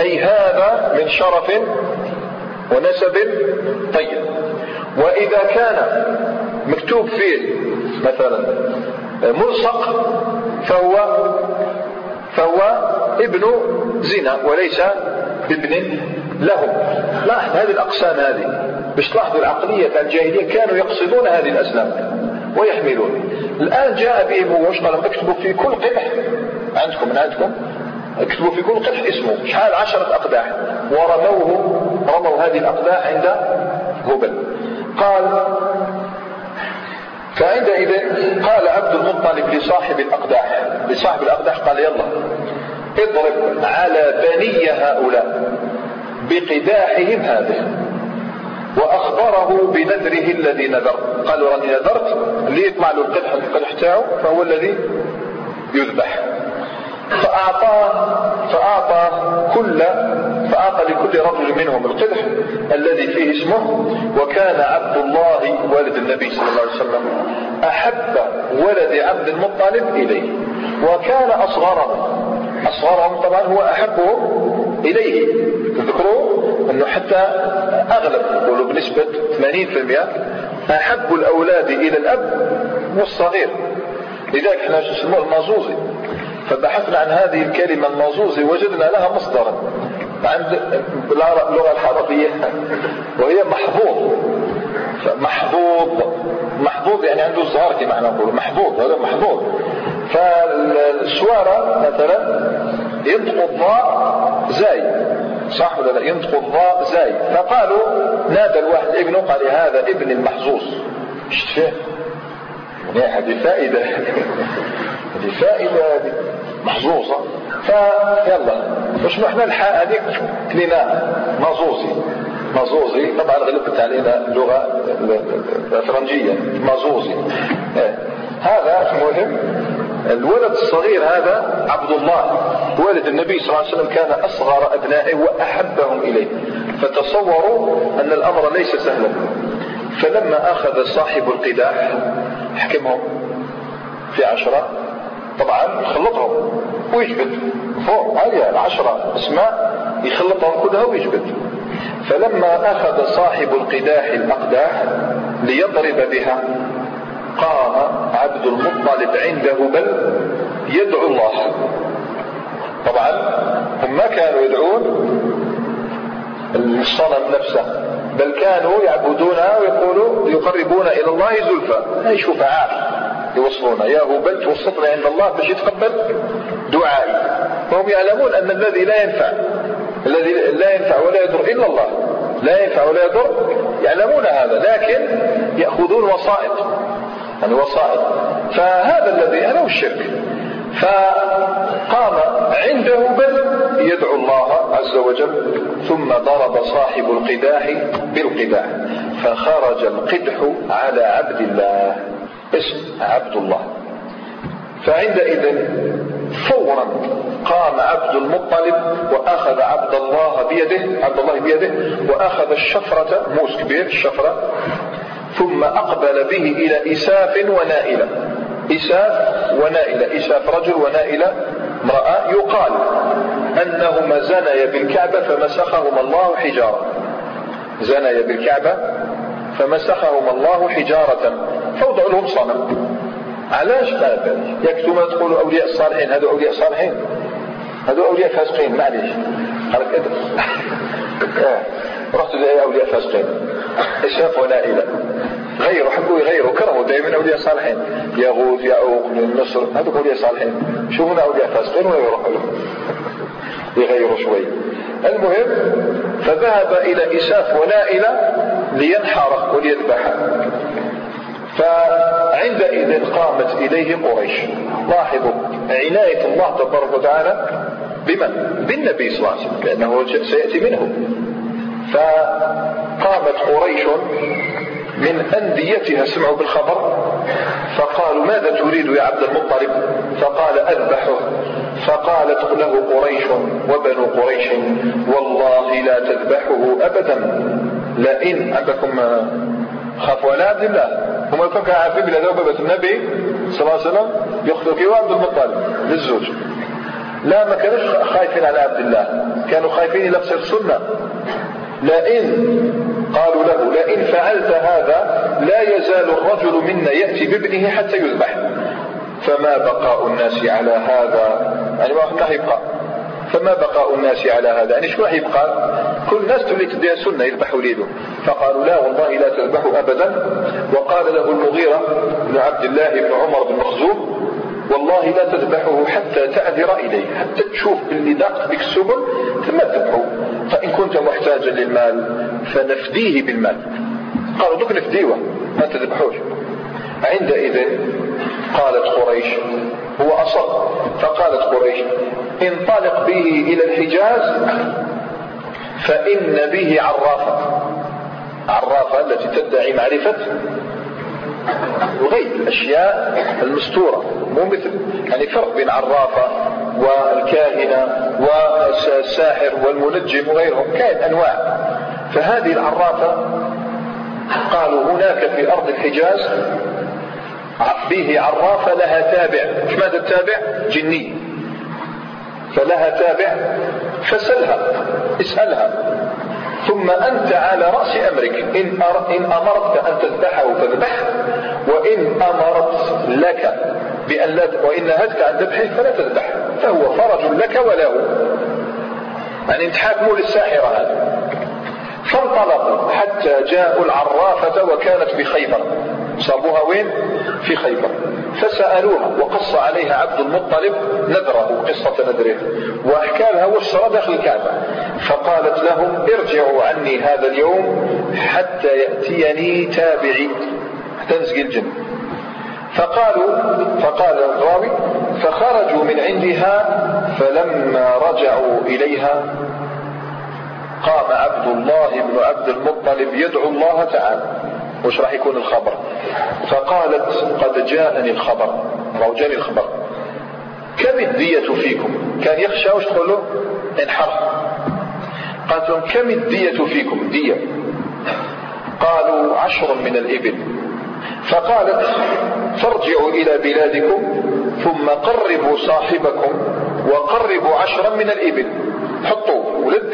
أي هذا من شرف ونسب طيب. وإذا كان مكتوب فيه مثلا ملصق فهو فهو ابن زنا وليس ابن له لاحظ هذه الأقسام هذه. باش تلاحظوا العقلية الجاهلية كانوا يقصدون هذه الأسلام ويحملون. الآن جاء بهم هو قال؟ اكتبوا في كل قدح عندكم من عندكم؟ اكتبوا في كل قدح اسمه. شحال؟ عشرة أقداح ورموه رموا هذه الأقداح عند هبل قال فعندئذ قال عبد المطلب لصاحب الأقداح لصاحب الأقداح قال يلا اضرب على بني هؤلاء بقداحهم هذه وأخبره بنذره الذي نذر. قالوا راني نذرت اللي يطلع له القدح القدح تاعه فهو الذي يذبح. فأعطاه فأعطى كل فأعطى لكل رجل منهم القدح الذي فيه اسمه وكان عبد الله والد النبي صلى الله عليه وسلم أحب ولد عبد المطلب إليه وكان أصغرهم أصغرهم طبعا هو أحبهم إليه. تذكروا أنه حتى أغلب يقولوا بنسبة 80% أحب الأولاد إلى الأب والصغير. لذلك إحنا نسموه المازوزي. فبحثنا عن هذه الكلمة المازوزي وجدنا لها مصدرا. عند اللغة العربية وهي محظوظ محظوظ محظوظ يعني عنده الزهر كما نقول محظوظ هذا محظوظ فالسوارة مثلا ينطق الضاء زاي. صح ولا لا؟ ينطق الضاء زاي. فقالوا نادى الواحد ابنه قال هذا ابن المحظوظ. شفت فيه هذه فائدة. هذه فائدة. محظوظة فيلا مش إحنا الحاء هذيك؟ كلينا مازوزي. مازوزي طبعا غلبت علينا اللغة الفرنجية مازوزي. إيه. هذا مهم الولد الصغير هذا عبد الله والد النبي صلى الله عليه وسلم كان أصغر أبنائه وأحبهم إليه. فتصوروا أن الأمر ليس سهلا. فلما أخذ صاحب القداح حكمهم في عشرة طبعا خلطهم ويجبد فوق عالية العشرة أسماء يخلطهم كلها ويجبد فلما أخذ صاحب القداح الأقداح ليضرب بها قام عبد المطلب عنده بل يدعو الله. طبعا هم ما كانوا يدعون الصنم نفسه بل كانوا يعبدونها ويقولوا يقربون إلى الله زلفى. اي شفعاء يوصلون. يا هبل توسطنا عند الله باش يتقبل دعائي. وهم يعلمون أن الذي لا ينفع الذي لا ينفع ولا يضر إلا الله. لا ينفع ولا يضر يعلمون هذا لكن يأخذون وسائط يعني وسائط. فهذا الذي هذا هو الشرك فقام عنده بل يدعو الله عز وجل ثم ضرب صاحب القداح بالقداح فخرج القدح على عبد الله. اسم عبد الله فعندئذ فورا قام عبد المطلب وأخذ عبد الله بيده عبد الله بيده وأخذ الشفرة موس كبير الشفرة ثم أقبل به إلى إساف ونائلة. إساف ونائلة إساف رجل ونائلة امرأة يقال أنهما زنيا بالكعبة فمسخهما الله حجارة. زنيا بالكعبة فمسخهما الله حجارة. فوضعوا لهم صنم. علاش هذا يكتم تقولوا أولياء الصالحين. هذو أولياء صالحين. هذو أولياء فاسقين. معليش. قالك رحت لاولياء فاسقين. اساف ونائلة غيروا حبوا يغيروا كرهوا دائما أولياء صالحين. يغوث يعوق من مصر هذوك أولياء صالحين. شوفونا أولياء فاسقين ولا يروحوا لهم؟ يغيروا شوي. المهم فذهب إلى إساف ونائلة لينحر وليذبح. فعندئذ قامت إليه قريش. لاحظوا عناية الله تبارك وتعالى بمن؟ بالنبي صلى الله عليه وسلم لأنه سيأتي منه. فقامت قريش من أنديتها سمعوا بالخبر فقالوا ماذا تريد يا عبد المطلب؟ فقال أذبحه. فقالت له قريش وبنو قريش والله لا تذبحه أبدا لئن عندكم خاف ولا عبد الله. عارفين بلي هذا بابا النبي صلى الله عليه وسلم يقتل كيوا عبد المطلب للزوج. لا ما كانوش خايفين على عبد الله. كانوا خايفين إلى تصير سنة لئن قالوا له لئن فعلت هذا لا يزال الرجل منا يأتي بابنه حتى يذبح. فما بقاء الناس على هذا؟ يعني ما راح يبقى فما بقاء الناس على هذا؟ يعني شو راح يبقى كل الناس تولي تديها سنة يذبحوا وليده. فقالوا لا والله لا تذبحوا أبدا. وقال له المغيرة بن عبد الله بن عمر بن مخزوم والله لا تذبحه حتى تعذر إليه حتى تشوف اللي ضاقت بك السبل ثم تذبحه. فإن كنت محتاجا للمال فنفديه بالمال. قالوا دوك نفديوه ما تذبحوش. عندئذ قالت قريش هو أصر فقالت قريش انطلق به إلى الحجاز. فإن به عرافة. عرافة التي تدعي معرفة الغيب الأشياء المستورة مو مثل. يعني فرق بين عرافة والكاهنة والساحر والمنجم وغيرهم كائن أنواع. فهذه العرافة قالوا هناك في أرض الحجاز به عرافة لها تابع. ماذا التابع جني. فلها تابع فسلها اسألها. ثم أنت على رأس أمرك. إن, أمرتك أن تذبحه فاذبح وإن أمرت لك بأن لا وإن نهتك عن ذبحه فلا تذبح. فهو فرج لك وله يعني تحاكموا للساحرة هذه فانطلقوا حتى جاءوا العرافة وكانت بخيبر. صابوها وين؟ في خيبر. فسألوها وقص عليها عبد المطلب نذره قصة نذره. وأحكى لها والشرى داخل الكعبة. فقالت لهم ارجعوا عني هذا اليوم حتى يأتيني تابعي. حتى نزقي الجن. فقالوا فقال الراوي فخرجوا من عندها فلما رجعوا إليها قام عبد الله بن عبد المطلب يدعو الله تعالى. وش راح يكون الخبر؟ فقالت قد جاءني الخبر. أو جاني الخبر. كم الدية فيكم؟ كان يخشى. وش تقول له؟ انحر قالت لهم كم الدية فيكم؟ دية. قالوا عشر من الإبل. فقالت فارجعوا إلى بلادكم ثم قربوا صاحبكم وقربوا عشرا من الإبل. حطوا ولد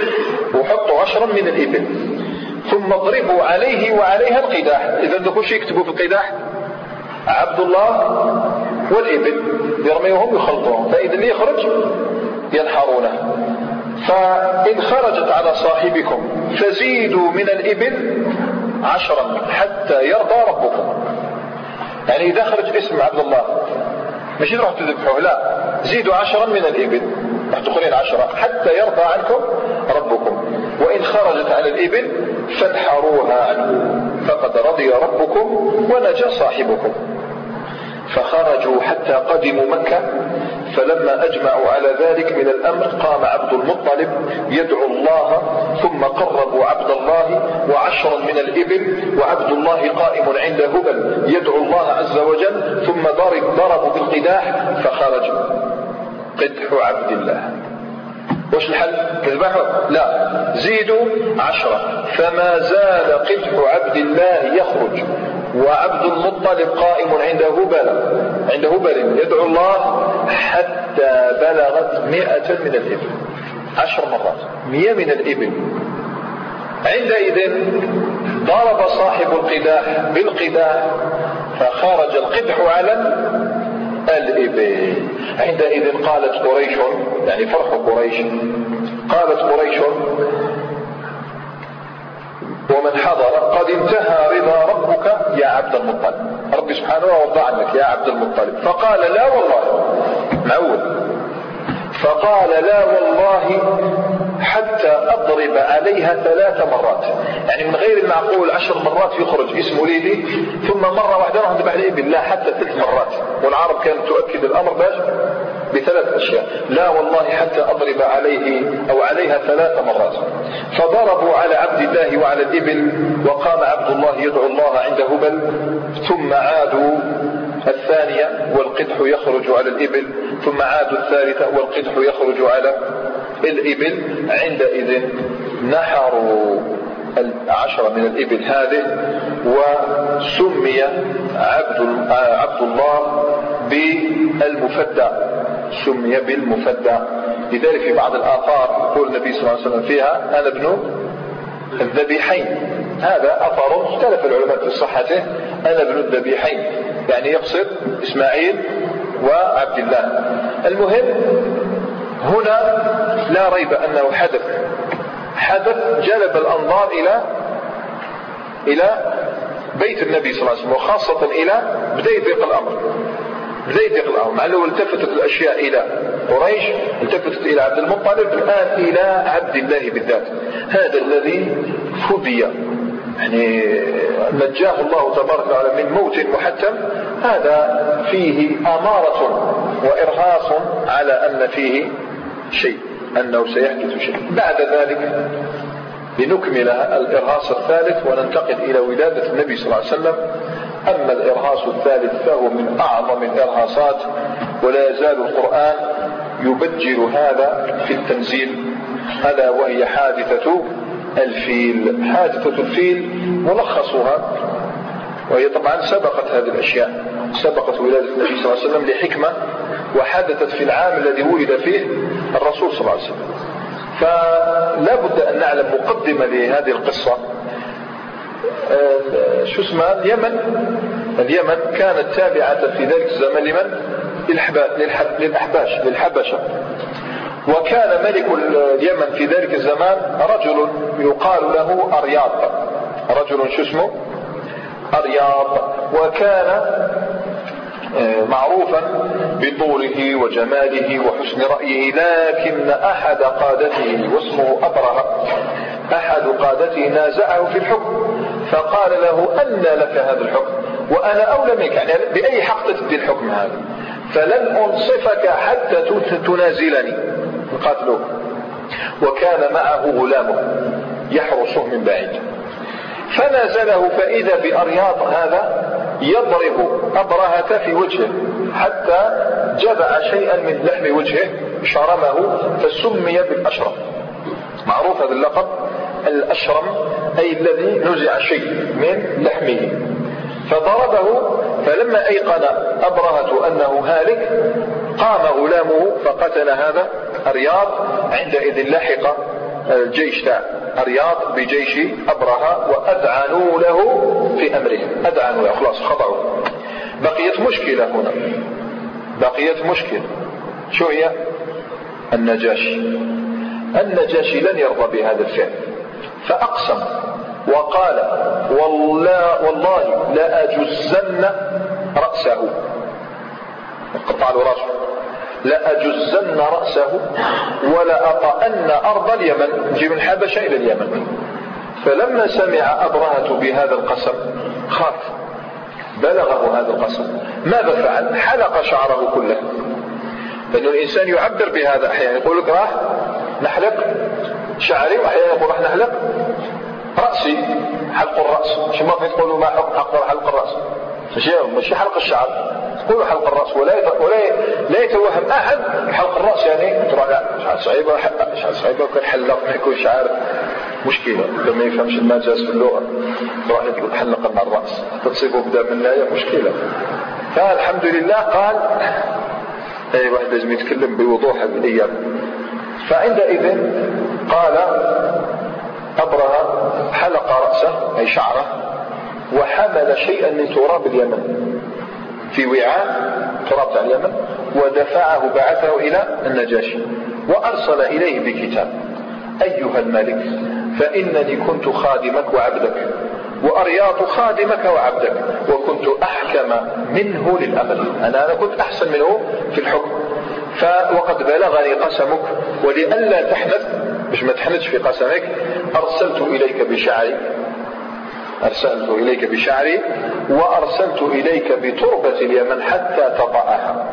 وحطوا عشرا من الإبل. اضربوا عليه وعليها القداح. إذا شيء يكتبوا في القداح عبد الله والإبل يرميهم يخلطوهم فإذا اللي يخرج ينحرونه. فإن خرجت على صاحبكم فزيدوا من الإبل عشرا حتى يرضى ربكم. يعني إذا خرج اسم عبد الله مش تروح تذبحوه لا. زيدوا عشرا من الإبل. راح تدخلين عشرة حتى يرضى عنكم ربكم. وإن خرجت على الإبل فادحروها عنه. فقد رضي ربكم ونجا صاحبكم. فخرجوا حتى قدموا مكة. فلما أجمعوا على ذلك من الأمر قام عبد المطلب يدعو الله ثم قربوا عبد الله وعشرا من الإبل وعبد الله قائم عند هبل يدعو الله عز وجل ثم ضرب ضربوا بالقداح فخرج قدح عبد الله. وش الحل؟ تذبحه لا. زيدوا عشرة. فما زال قدح عبد الله يخرج. وعبد المطلب قائم عند هبل عند هبل يدعو الله حتى بلغت مئة من الإبل. عشر مرات. مئة من الإبل. عندئذ ضرب صاحب القداح بالقداح فخرج القدح على الإبل عندئذ قالت قريش يعني فرح قريش. قالت قريش ومن حضر قد انتهى رضا ربك يا عبد المطلب. ربي سبحانه وضع عنك يا عبد المطلب. فقال لا والله معود فقال لا والله حتى أضرب عليها ثلاث مرات. يعني من غير المعقول عشر مرات يخرج اسمه ليلي ثم مرة واحدة راح نذبح الإبل لا حتى ثلاث مرات. والعرب كانت تؤكد الأمر بثلاث أشياء. لا والله حتى أضرب عليه أو عليها ثلاث مرات. فضربوا على عبد الله وعلى الإبل وقام عبد الله يدعو الله عند هبل ثم عادوا الثانية والقدح يخرج على الإبل ثم عادوا الثالثة والقدح يخرج على الإبل عندئذ نحروا العشرة من الإبل هذه وسمي عبد عبد الله بالمفدى سمي بالمفدى. لذلك في بعض الآثار يقول النبي صلى الله عليه وسلم فيها أنا ابن الذبيحين. هذا أثر اختلف العلماء في صحته أنا ابن الذبيحين. يعني يقصد إسماعيل وعبد الله. المهم هنا لا ريب أنه حدث. حدث جلب الأنظار إلى إلى بيت النبي صلى الله عليه وسلم وخاصة إلى بداية ضيق الأمر. بداية ضيق الأمر. مع أنه التفتت الأشياء إلى قريش التفتت إلى عبد المطلب الآن إلى عبد الله بالذات. هذا الذي فدي يعني نجاه الله تبارك وتعالى من موت محتم. هذا فيه أمارة وإرهاص على أن فيه شيء أنه سيحدث شيء. بعد ذلك لنكمل الإرهاص الثالث وننتقل إلى ولادة النبي صلى الله عليه وسلم. أما الإرهاص الثالث فهو من أعظم الإرهاصات ولا يزال القرآن يبجل هذا في التنزيل. ألا وهي حادثة الفيل. حادثة الفيل ملخصها وهي طبعا سبقت هذه الأشياء. سبقت ولادة النبي صلى الله عليه وسلم لحكمة وحدثت في العام الذي ولد فيه الرسول صلى الله عليه وسلم. فلا بد أن نعلم مقدمة لهذه القصة. آه، شو اسمها؟ اليمن. اليمن كانت تابعة في ذلك الزمن لمن؟ للأحباش للحبشة. وكان ملك اليمن في ذلك الزمان رجل يقال له أرياض رجل شو اسمه؟ أرياض وكان معروفا بطوله وجماله وحسن رأيه لكن أحد قادته واسمه أبره أحد قادته نازعه في الحكم فقال له أن لك هذا الحكم وأنا أولى منك يعني بأي حق تدي الحكم هذا؟ فلن أنصفك حتى تنازلني قاتلوه وكان معه غلامه يحرسه من بعيد. فنازله فإذا بأرياط هذا يضرب أبرهة في وجهه حتى جبع شيئا من لحم وجهه شرمه فسمي بالأشرم. معروف هذا اللقب الأشرم أي الذي نزع شيء من لحمه. فضربه فلما أيقن أبرهة أنه هالك قام غلامه فقتل هذا الرياض عندئذ لحق الجيش. تاع الرياض بجيش أبرهة وأذعنوا له في أمرهم أذعنوا له. خلاص خضعوا. بقيت مشكلة هنا. بقيت مشكلة. شو هي؟ النجاشي. النجاشي لن يرضى بهذا الفعل. فأقسم وقال والله, والله لأجزن رأسه. قطع له رأسه. لأجزن رأسه ولأطأن أرض اليمن. نجي من الحبشة إلى اليمن. فلما سمع أبرهة بهذا القسم خاف. بلغه هذا القسم. ماذا فعل؟ حلق شعره كله. لأن الإنسان يعبر بهذا أحيانا. يقول لك راح نحلق شعري وأحيانا يقول راح نحلق رأسي. حلق الرأس. شو ما تقولوا ما حلق حلق الرأس. ماشي ماشي حلق الشعر. تقولوا حلق الرأس ولا ولا لا يتوهم أحد. حلق الرأس يعني تروح لا شعر صعيبة شعر صعيبة وكان حلق ما يكون شعر مشكلة. لما يفهمش المجاز في اللغة تروح تقول حلق مع الرأس تصيبه بدا من لا مشكلة. فالحمد لله قال أي واحد لازم يتكلم بوضوح هذه الأيام فعندئذ قال أبرهة حلق رأسه أي شعره وحمل شيئا من تراب اليمن. في وعاء تراب اليمن ودفعه بعثه إلى النجاشي وأرسل إليه بكتاب. أيها الملك فإنني كنت خادمك وعبدك وأرياط خادمك وعبدك وكنت أحكم منه للأمل أنا أنا كنت أحسن منه في الحكم. ف وقد بلغني قسمك ولئلا تحنث باش ما تحنثش في قسمك أرسلت إليك بشعري. أرسلت إليك بشعري وأرسلت إليك بتربة اليمن حتى تطأها.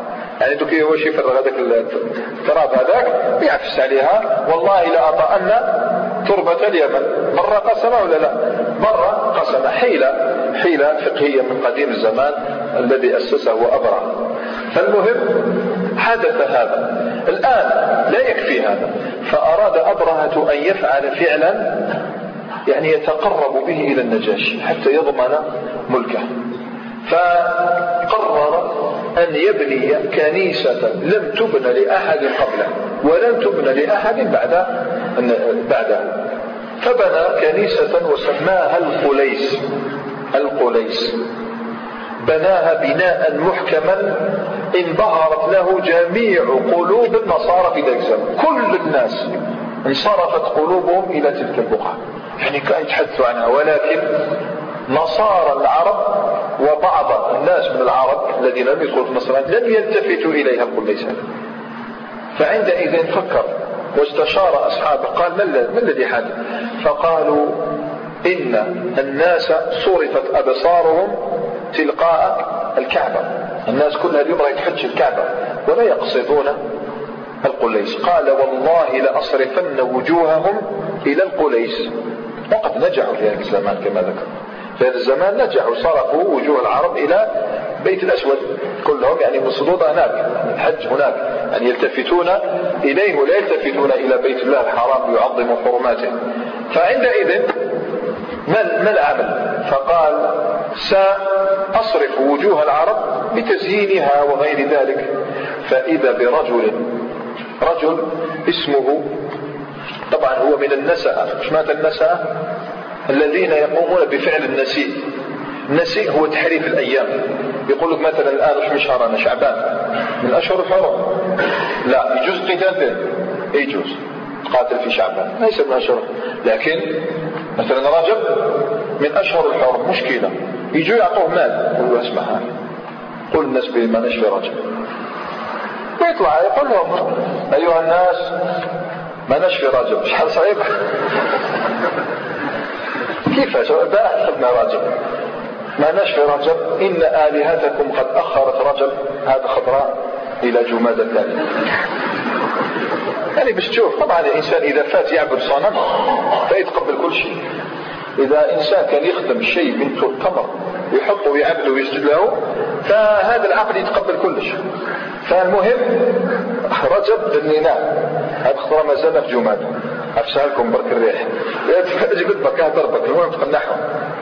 يعني دوك هو شي يفرغ هذاك التراب هذاك يعفس عليها والله لا أطأن تربة اليمن. مرة قسم ولا لا؟ مرة قسم حيلة حيلة فقهية من قديم الزمان الذي أسسه أبرهة فالمهم حدث هذا. الآن لا يكفي هذا. فأراد أبرهة أن يفعل فعلا يعني يتقرب به إلى النجاشي حتى يضمن ملكه. فقرر أن يبني كنيسة لم تبنى لأحد قبله ولم تبنى لأحد بعد بعده فبنى كنيسة وسماها القليس. القليس. بناها بناء محكما انبهرت له جميع قلوب النصارى في ذلك كل الناس انصرفت قلوبهم إلى تلك البقعة. يعني كأن يتحدثوا عنها. ولكن نصارى العرب وبعض الناس من العرب الذين لم يدخلوا في النصرانية لم يلتفتوا إليها ليس فعندئذ فكر واستشار أصحابه. قال ما الذي حدث؟ فقالوا إن الناس صرفت أبصارهم تلقاء الكعبة. الناس كلها اليوم راهي تحج الكعبة ولا يقصدون القليس. قال والله لأصرفن وجوههم إلى القليس. وقد نجحوا في هذا الزمان كما ذكر في هذا الزمان نجحوا صرفوا وجوه العرب إلى بيت الأسود كلهم يعني مصدودة هناك الحج هناك يعني يلتفتون إليه ولا يلتفتون إلى بيت الله الحرام ليعظموا حرماته. فعندئذ ما ما العمل؟ فقال سأصرف وجوه العرب بتزيينها وغير ذلك. فإذا برجل رجل اسمه طبعا هو من النسأة مش مات النسأة الذين يقومون بفعل النسيء النسيء هو تحريف الأيام. يقول لك مثلا الآن مش شهر أنا شعبان من أشهر الحرم. لا يجوز قتال يجوز؟ قاتل في شعبان. ليس من أشهر. لكن مثلا رجب من أشهر الحرم. مشكلة. يجوا يعطوه مال. يقول له اسمع قل الناس بما نشفي رجب. ويطلع يقول لهم أيها الناس ما نشفي رجب شحال صعيب كيفاش؟ البارح دخلنا رجب ما نشفي رجب إن آلهتكم قد أخرت رجب هذا خضراء إلى جماد الثاني. يعني باش تشوف. طبعا الإنسان إذا فات يعبد صنم فيتقبل كل شيء. إذا إنسان كان يخدم شيء من التمر يحطه ويعبده ويسجد له فهذا العقل يتقبل كل شيء فالمهم رجب ذنيناه هذا خطرة ما زال في جماد. عفسالكم برك الريح. جبت بركة ضربك المهم تقنعهم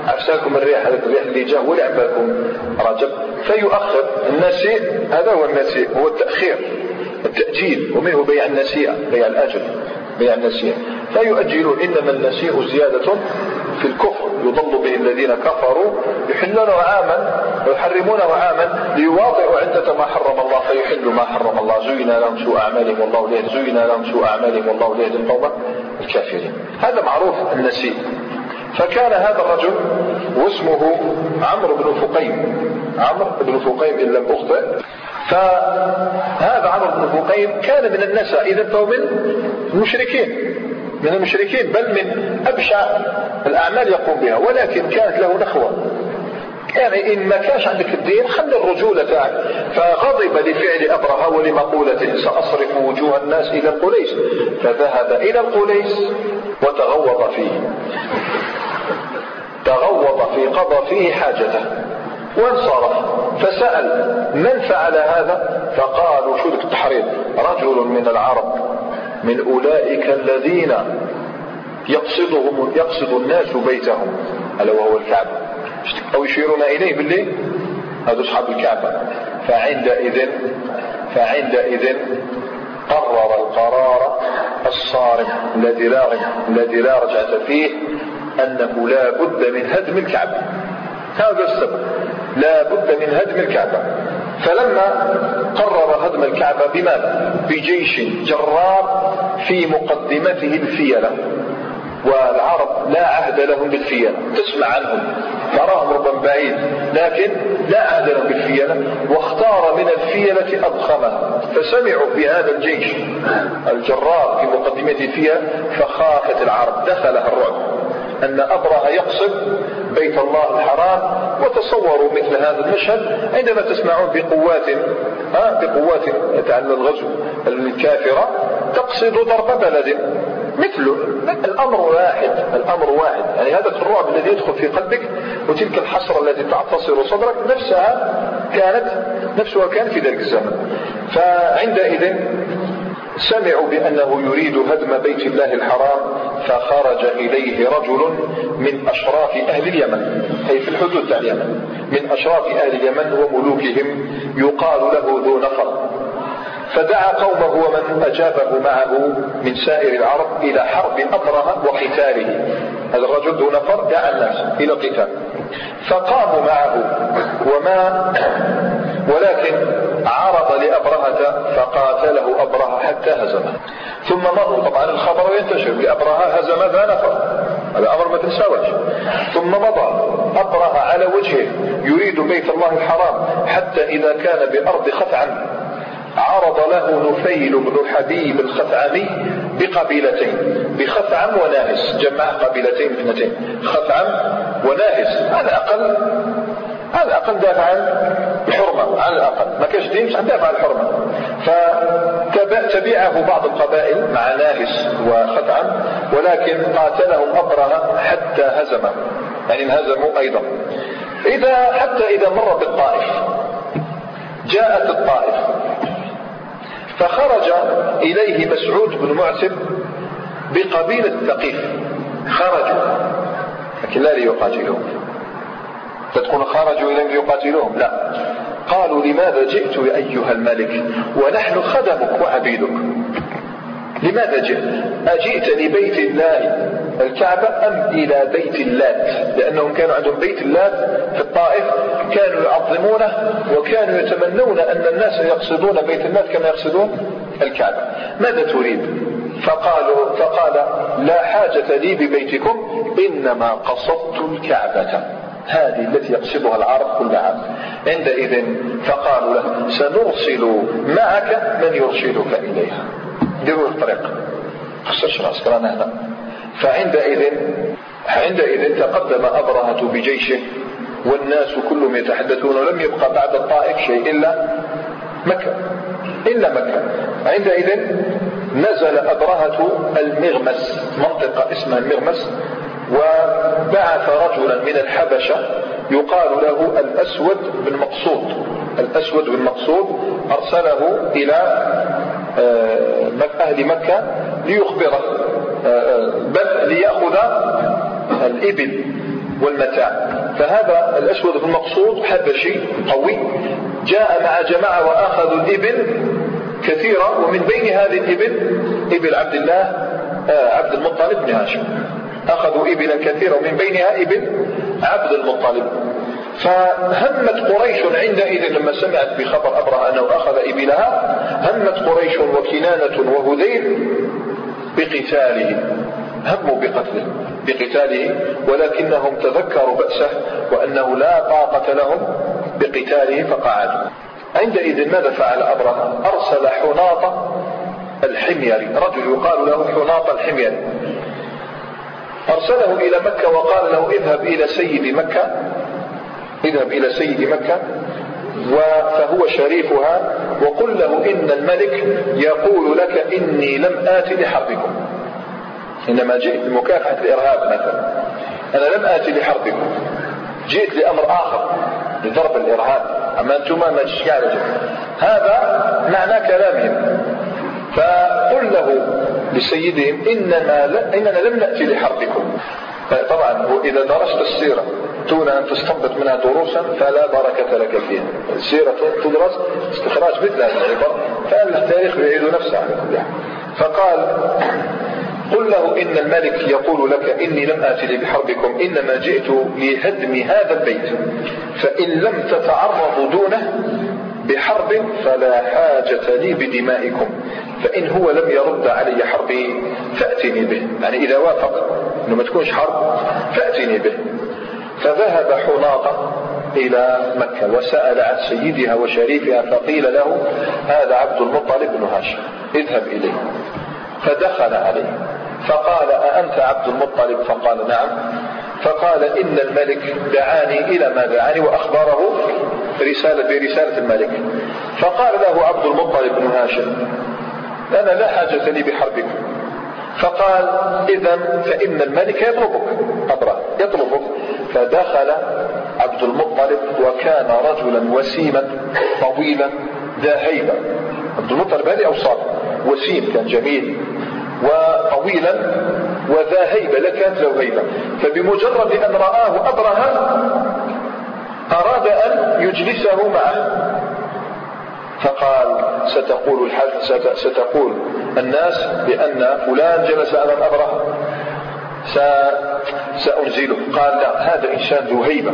عفسالكم الريح هذا الريح اللي جاء ولعبكم رجب. فيؤخر النسيء هذا هو النسيء هو التأخير التأجيل. ومنه بيع النسيئة بيع الأجل. بيع النسيئة فيؤجلون إنما النسيء زيادة في الكفر. يضل به الذين كفروا. يحلونه عاما ويحرمونه عاما ليواطئوا عدة ما حرم الله فيحلوا ما حرم الله. زين لهم سوء أعمالهم والله ليهدي زين لهم سوء أعمالهم والله ليهدي القوم الكافرين. هذا معروف النسيء. فكان هذا الرجل واسمه عمرو بن فقيم. عمرو بن فقيم إن لم أخطئ. فهذا عمرو بن فقيم كان من النساء إذا فهو من المشركين. من المشركين بل من أبشع الأعمال يقوم بها. ولكن كانت له نخوة. يعني إن ما كانش عندك الدين خلي الرجولة تاعك. فغضب لفعل أبرهة ولمقولته سأصرف وجوه الناس إلى القليس فذهب إلى القليس وتغوط فيه. تغوط في قضى فيه حاجته. وانصرف. فسأل من فعل هذا؟ فقالوا شو التحريض رجل من العرب من أولئك الذين يقصدهم يقصد الناس بيتهم ألا وهو الكعبة. أو يشيرون إليه بالليل؟ هذا أصحاب الكعبة. فعندئذ فعندئذ قرر القرار الصارم الذي لا الذي لا رجعة فيه أنه لا بد من هدم الكعبة. هذا السبب. لا بد من هدم الكعبة. فلما قرر هدم الكعبة بماذا؟ بجيش جرار في مقدمته الفيلة. والعرب لا عهد لهم بالفيلة. تسمع عنهم تراهم ربما بعيد لكن لا عهد لهم بالفيلة. واختار من الفيلة أضخمها فسمعوا بهذا الجيش الجرار في مقدمته الفيلة فخافت العرب. دخلها الرعب. أن أبرهة يقصد بيت الله الحرام وتصوروا مثل هذا المشهد عندما تسمعون بقوات ها بقوات تعلم الغزو الكافرة تقصد ضرب بلد. مثله الأمر واحد الأمر واحد. يعني هذا الرعب الذي يدخل في قلبك وتلك الحسرة التي تعتصر صدرك نفسها كانت نفسها كان في ذلك الزمن. فعندئذ سمعوا بأنه يريد هدم بيت الله الحرام فخرج إليه رجل من أشراف أهل اليمن. أي في الحدود تاع اليمن. من أشراف أهل اليمن وملوكهم يقال له ذو نفر. فدعا قومه ومن أجابه معه من سائر العرب إلى حرب أبرهة وقتاله. هذا الرجل ذو نفر دعا الناس إلى القتال. فقاموا معه وما ولكن عرض لأبرهة فقاتله أبرهة حتى هزمه. ثم مروا. طبعا الخبر ينتشر. لأبرهة هزم ذا نفر. هذا أمر ما تنساوش ثم مضى. أبرهة على وجهه. يريد بيت الله الحرام حتى إذا كان بأرض خثعم. عرض له نفيل بن حبيب الخثعمي بقبيلتين بخثعم وناهس جمع قبيلتين اثنتين. خثعم وناهس على الأقل على الأقل دافع عن الحرمة على الأقل. ما كانش دين مش دافع عن الحرمة فتبعه بعض القبائل مع ناهس وخثعم ولكن قاتلهم أبرهة حتى هزمه يعني انهزموا أيضا. إذا حتى إذا مر بالطائف جاءت الطائف. فخرج إليه مسعود بن معتب بقبيلة ثقيف. خرجوا لكن لا ليقاتلوهم تكون خرجوا إليهم ليقاتلوهم لا. قالوا لماذا جئت يا أيها الملك؟ ونحن خدمك وعبيدك لماذا جئت؟ أجئت لبيت الله. الكعبة أم إلى بيت اللات؟ لأنهم كانوا عندهم بيت اللات في الطائف كانوا يعظمونه وكانوا يتمنون أن الناس يقصدون بيت اللات كما يقصدون الكعبة. ماذا تريد؟ فقالوا فقال لا حاجة لي ببيتكم إنما قصدت الكعبة. هذه التي يقصدها العرب كل عام. عندئذ فقالوا له سنرسل معك من يرشدك إليها. ديروا الطريق. خسرش راسك رانا هنا. فعندئذ عندئذ تقدم أبرهة بجيشه والناس كلهم يتحدثون ولم يبقى بعد الطائف شيء إلا مكة. إلا مكة. عندئذ نزل أبرهة المغمس منطقة اسمها المغمس وبعث رجلا من الحبشة يقال له الأسود بن مقصود. الأسود بن مقصود أرسله إلى أهل مكة ليخبره آه، آه، بل ليأخذ الإبل والمتاع. فهذا الأسود بن مقصود حبشي قوي جاء مع جماعة وأخذوا الإبل كثيرة ومن بين هذه الإبل إبل عبد الله عبد المطلب بن هاشم. أخذوا إبلا كثيرة ومن بينها إبل عبد المطلب. فهمت قريش عندئذ لما سمعت بخبر أبرهة أنه أخذ إبلها همت قريش وكنانة وهذيل بقتاله هموا بقتله بقتاله ولكنهم تذكروا بأسه وأنه لا طاقة لهم بقتاله فقعدوا عندئذ ماذا فعل أبرهة أرسل حناط الحميري رجل يقال له حناط الحميري أرسله إلى مكة وقال له اذهب إلى سيد مكة اذهب إلى سيد مكة. فهو شريفها وقل له إن الملك يقول لك إني لم آت لحربكم. إنما جئت لمكافحة الإرهاب مثلا. أنا لم آت لحربكم. جئت لأمر آخر لضرب الإرهاب. أما أنتم ما هذا معنى كلامهم. فقل له لسيدهم إننا, إننا لم نأتي لحربكم. طبعا إذا درست السيرة دون أن تستنبط منها دروسا فلا بركة لك فيها. السيرة تدرس استخراج مثل هذه العبر فأن التاريخ يعيد نفسه على كل حال. فقال قل له إن الملك يقول لك إني لم آتي بحربكم إنما جئت لهدم هذا البيت. فإن لم تتعرضوا دونه بحرب فلا حاجة لي بدمائكم. فإن هو لم يرد علي حربي فأتني به. يعني إذا وافق أنه ما تكونش حرب فأتني به. فذهب حناطة إلى مكة وسأل عن سيدها وشريفها فقيل له هذا عبد المطلب بن هاشم اذهب إليه. فدخل عليه فقال أأنت عبد المطلب؟ فقال نعم. فقال إن الملك دعاني إلى ما دعاني وأخبره رسالة برسالة الملك. فقال له عبد المطلب بن هاشم أنا لا حاجة لي بحربكم فقال إذا فإن الملك يطلبك أبرا يطلبك. فدخل عبد المطلب وكان رجلا وسيما طويلا ذا هيبة. عبد المطلب هذه أوصاف. وسيم كان جميل. وطويلا وذا هيبة. لا كانت له هيبة. فبمجرد أن رآه أبرهة أراد أن يجلسه معه. فقال ستقول الحد ستقول الناس بأن فلان جلس أمام أبرهة سأنزله. قال لا هذا إنسان ذو هيبة.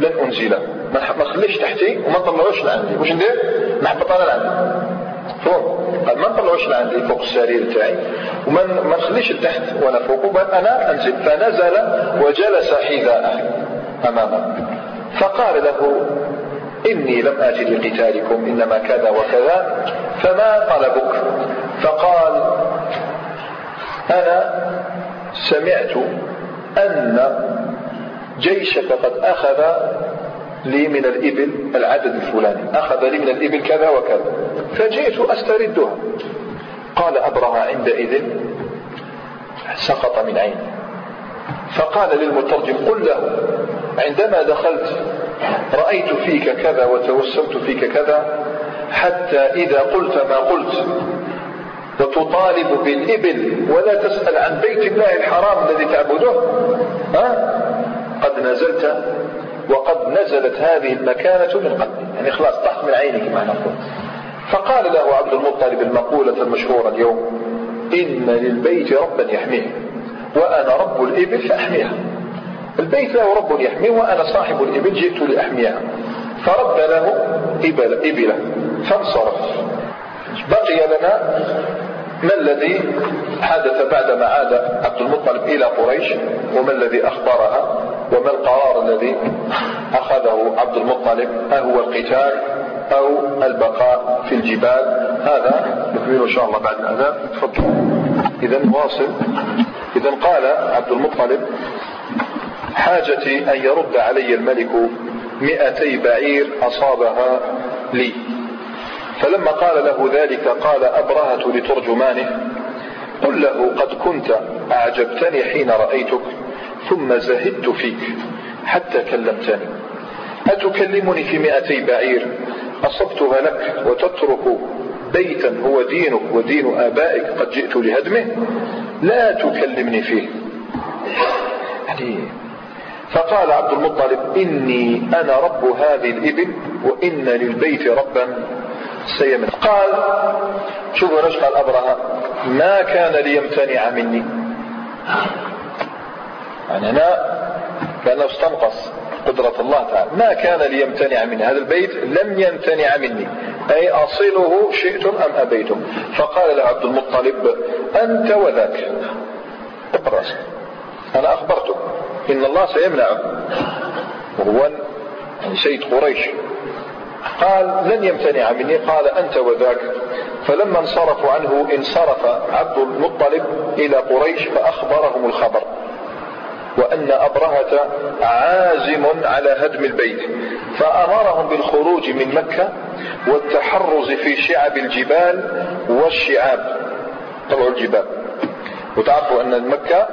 لن أنزله ما نخليش تحتي وما نطلعوش لعندي. واش ندير؟ نحبط أنا لعندي. فهم قال ما نطلعوش لعندي فوق السرير تاعي وما ما نخليش لتحت وأنا فوق. بل أنا أنزل. فنزل وجلس حذاءه أمامه. فقال له إني لم آتي لقتالكم إنما كذا وكذا فما طلبك؟ فقال أنا سمعت أن جيشك قد أخذ لي من الإبل العدد الفلاني. أخذ لي من الإبل كذا وكذا. فجئت أستردها. قال أبرهة عندئذ سقط من عيني. فقال للمترجم قل له عندما دخلت رأيت فيك كذا وتوسمت فيك كذا حتى إذا قلت ما قلت وتطالب بالإبل ولا تسأل عن بيت الله الحرام الذي تعبده. ها؟ قد نزلت وقد نزلت هذه المكانة من قلبي. يعني خلاص طحت من عينك ما نقول. فقال له عبد المطلب المقولة المشهورة اليوم إن للبيت ربا يحميه وأنا رب الإبل فأحميها. البيت له رب يحميه وأنا صاحب الإبل جئت لأحميها. فرد له إبل إبلة. فانصرف. بقي لنا ما الذي حدث بعدما عاد عبد المطلب إلى قريش؟ وما الذي أخبرها؟ وما القرار الذي أخذه عبد المطلب؟ أهو القتال أو البقاء في الجبال؟ هذا نكمل إن شاء الله بعد الأذان. تفضل. إذا واصل. إذا قال عبد المطلب حاجتي أن يرد علي الملك مئتي بعير أصابها لي. فلما قال له ذلك قال أبرهة لترجمانه قل له قد كنت أعجبتني حين رأيتك ثم زهدت فيك حتى كلمتني. أتكلمني في مئتي بعير؟ أصبتها لك وتترك بيتا هو دينك ودين آبائك قد جئت لهدمه؟ لا تكلمني فيه. يعني فقال عبد المطلب إني أنا رب هذه الإبل وإن للبيت ربا. سيمن قال شوفوا إيش قال أبرهة ما كان ليمتنع مني. يعني أنا لأنه استنقص قدرة الله تعالى. ما كان ليمتنع مني. هذا البيت لم يمتنع مني. أي أصله شئتم أم أبيتم فقال له عبد المطلب أنت وذاك. ابرز أنا أخبرتك إن الله سيمنعه وهو سيد قريش. قال لن يمتنع مني. قال أنت وذاك. فلما انصرفوا عنه انصرف عبد المطلب إلى قريش فأخبرهم الخبر وأن أبرهة عازم على هدم البيت فأمرهم بالخروج من مكة والتحرز في شعب الجبال والشعاب. طبعا الجبال. وتعرفوا أن مكة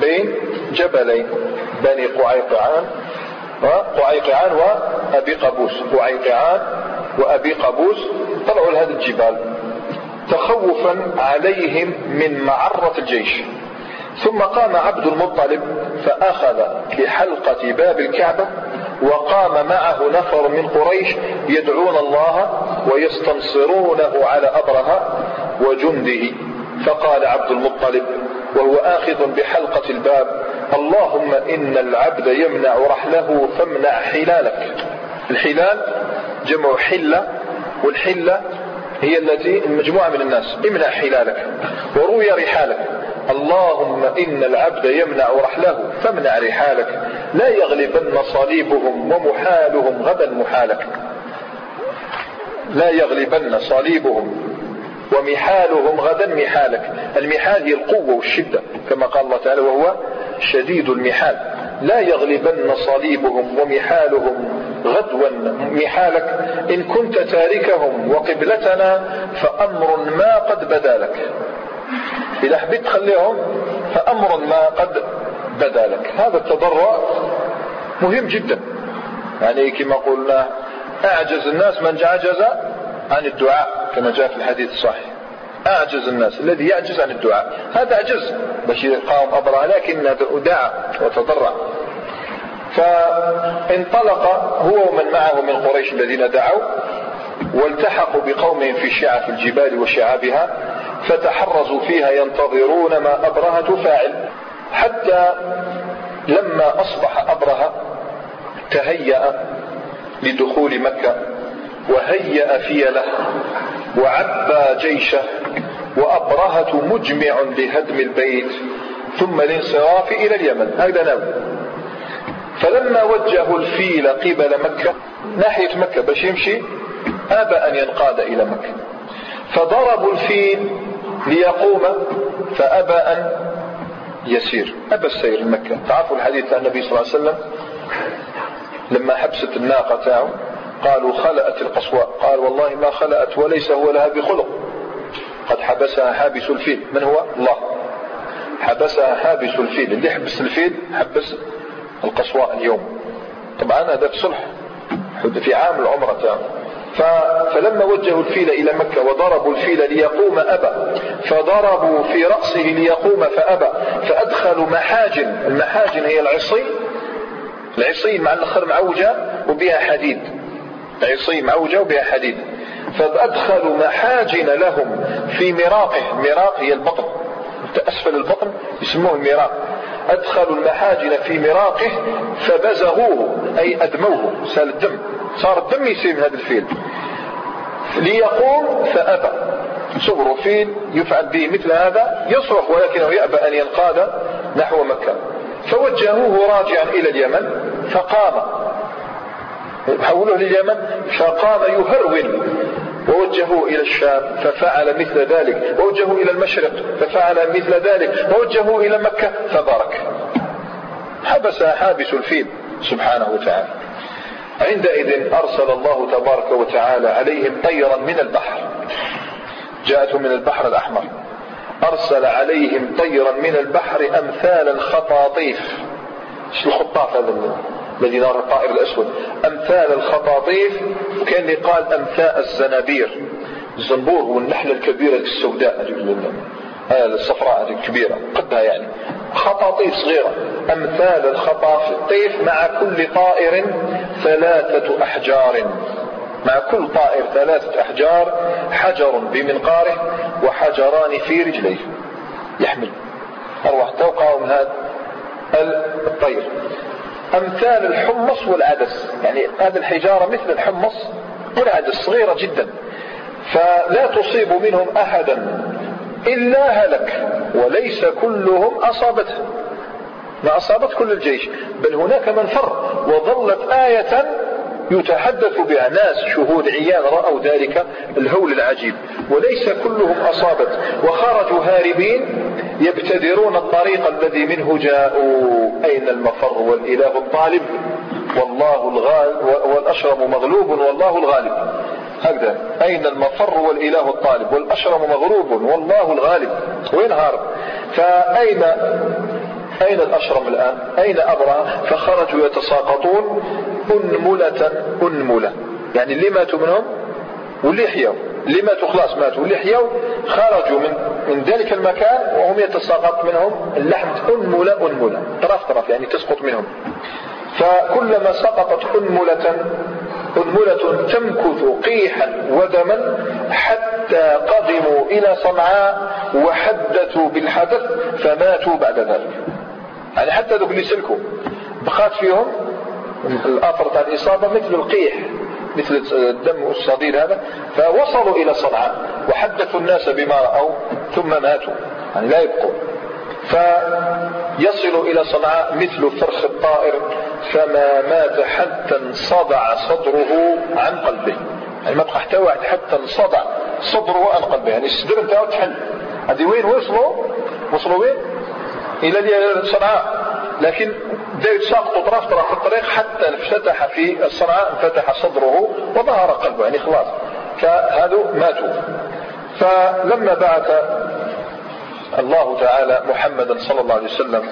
بين جبلين بني قعيقعان وقعيقعان وأبي قابوس. قعيقعان وأبي قابوس طلعوا لهذه الجبال. تخوفا عليهم من معرة الجيش. ثم قام عبد المطلب فأخذ بحلقة باب الكعبة وقام معه نفر من قريش يدعون الله ويستنصرونه على أبرهة وجنده. فقال عبد المطلب وهو آخذ بحلقة الباب. اللهم إن العبد يمنع رحله فامنع حلالك. الحلال جمع حلة والحلة هي التي المجموعة من الناس. امنع حلالك وروي رحالك. اللهم إن العبد يمنع رحله فامنع رحالك. لا يغلبن صليبهم ومحالهم غدا محالك. لا يغلبن صليبهم ومحالهم غدا محالك. المحال هي القوة والشدة كما قال الله تعالى وهو شديد المحال. لا يغلبن صليبهم ومحالهم غدوا. محالك إن كنت تاركهم وقبلتنا فأمر ما قد بدا لك. إذا حبيت تخليهم فأمر ما قد بدا لك. هذا التضرع مهم جدا. يعني كما قلنا أعجز الناس من عجز عن الدعاء كما جاء في الحديث الصحيح. أعجز الناس الذي يعجز عن الدعاء. هذا عجز. باش يقاوم أبرهة لكن دعا وتضرع. فانطلق هو ومن معه من قريش الذين دعوا والتحقوا بقومهم في شعف الجبال وشعابها فتحرزوا فيها ينتظرون ما أبرهة فاعل. حتى لما أصبح أبرهة تهيأ لدخول مكة. وهيأ فيله وعبى جيشه وأبرهة مجمع لهدم البيت ثم الانصراف إلى اليمن. هذا ناوي فلما وجهوا الفيل قبل مكة ناحية مكة باش يمشي أبى أن ينقاد إلى مكة. فضربوا الفيل ليقوم فأبى أن يسير. أبى السير لمكة تعرفوا الحديث عن النبي صلى الله عليه وسلم؟ لما حبست الناقة تاعه قالوا خلأت القصواء قال والله ما خلأت وليس هو لها بخلق. قد حبسها حابس الفيل. من هو؟ الله. حبسها حابس الفيل. اللي حبس الفيل حبس القصواء اليوم. طبعا هذا في صلح. في عام العمرة. فلما وجهوا الفيل إلى مكة وضربوا الفيل ليقوم أبى فضربوا في رأسه ليقوم فأبى. فأدخلوا محاجن. المحاجن هي العصي. العصي مع الأخر معوجة وبها حديد. العصي معوجة وبها حديد فأدخلوا محاجن لهم في مراقه مراق هي البطن. أسفل البطن يسموه المراق أدخلوا المحاجن في مراقه فبزغوه أي أدموه. سال الدم. صار الدم يسير من هذا الفيل. ليقوم فأبى. صغر فيل يفعل به مثل هذا يصرخ ولكنه يأبى أن ينقاد نحو مكة. فوجهوه راجعا إلى اليمن فقام. حولوه لليمن فقام يهرول ووجهوه إلى الشام ففعل مثل ذلك. ووجهوه إلى المشرق ففعل مثل ذلك. ووجهوه إلى مكة فبارك. حبس حابس الفيل سبحانه وتعالى. عندئذ أرسل الله تبارك وتعالى عليهم طيرا من البحر. جاءتهم من البحر الأحمر. أرسل عليهم طيرا من البحر أمثال الخطاطيف. شو الخطاف هذا الذي نرى الطائر الأسود. أمثال الخطاطيف وكان قال أمثاء الزنابير. الزنبور والنحلة الكبيرة السوداء الصفراء هذه الكبيرة قدها يعني. خطاطيف صغيرة. أمثال الخطاطيف مع كل طائر ثلاثة أحجار. مع كل طائر ثلاثة أحجار حجر بمنقاره وحجران في رجليه. يحمل أروح توقع من هذا الطير. أمثال الحمص والعدس. يعني هذه الحجارة مثل الحمص والعدس صغيرة جدا. فلا تصيب منهم أحدا إلا هلك وليس كلهم أصابته. ما أصابت كل الجيش بل هناك من فر وظلت آية يتحدث بها ناس شهود عيان رأوا ذلك الهول العجيب. وليس كلهم أصابت. وخرجوا هاربين يبتدرون الطريق الذي منه جاءوا. أين المفر والإله الطالب؟ والله الغالب والأشرم مغلوب والله الغالب. هكذا. أين المفر والإله الطالب؟ والأشرم مغلوب والله الغالب. وين هارب؟ فأين أين الأشرم الآن؟ أين أبرهة فخرجوا يتساقطون. أنملة أنملة. يعني اللي ماتوا منهم واللي حيوا اللي ماتوا خلاص ماتوا. واللي حيوا خرجوا من من ذلك المكان وهم يتساقط منهم اللحم. أنملة أنملة. طرف طرف يعني تسقط منهم. فكلما سقطت أنملة أنملة تمكث قيحا ودما حتى قدموا إلى صنعاء وحدثوا بالحدث فماتوا بعد ذلك. يعني حتى ذوك اللي سلكوا. بقات فيهم الأثر تاع الإصابة مثل القيح مثل الدم والصدير هذا فوصلوا إلى صنعاء وحدثوا الناس بما رأوا ثم ماتوا يعني لا يبقوا فيصل إلى صنعاء مثل فرخ الطائر فما مات حتى انصدع صدره عن قلبه. يعني ما بقى حتى واحد حتى انصدع صدره عن قلبه. يعني الصدر نتاعو تحل. هذه وين؟ وصلوا؟ وصلوا وين؟ إلى صنعاء. لكن يتساقطوا طرف طرف في الطريق حتى انفتح في الصنعاء انفتح صدره وظهر قلبه يعني خلاص فهذو ماتوا. فلما بعث الله تعالى محمدا صلى الله عليه وسلم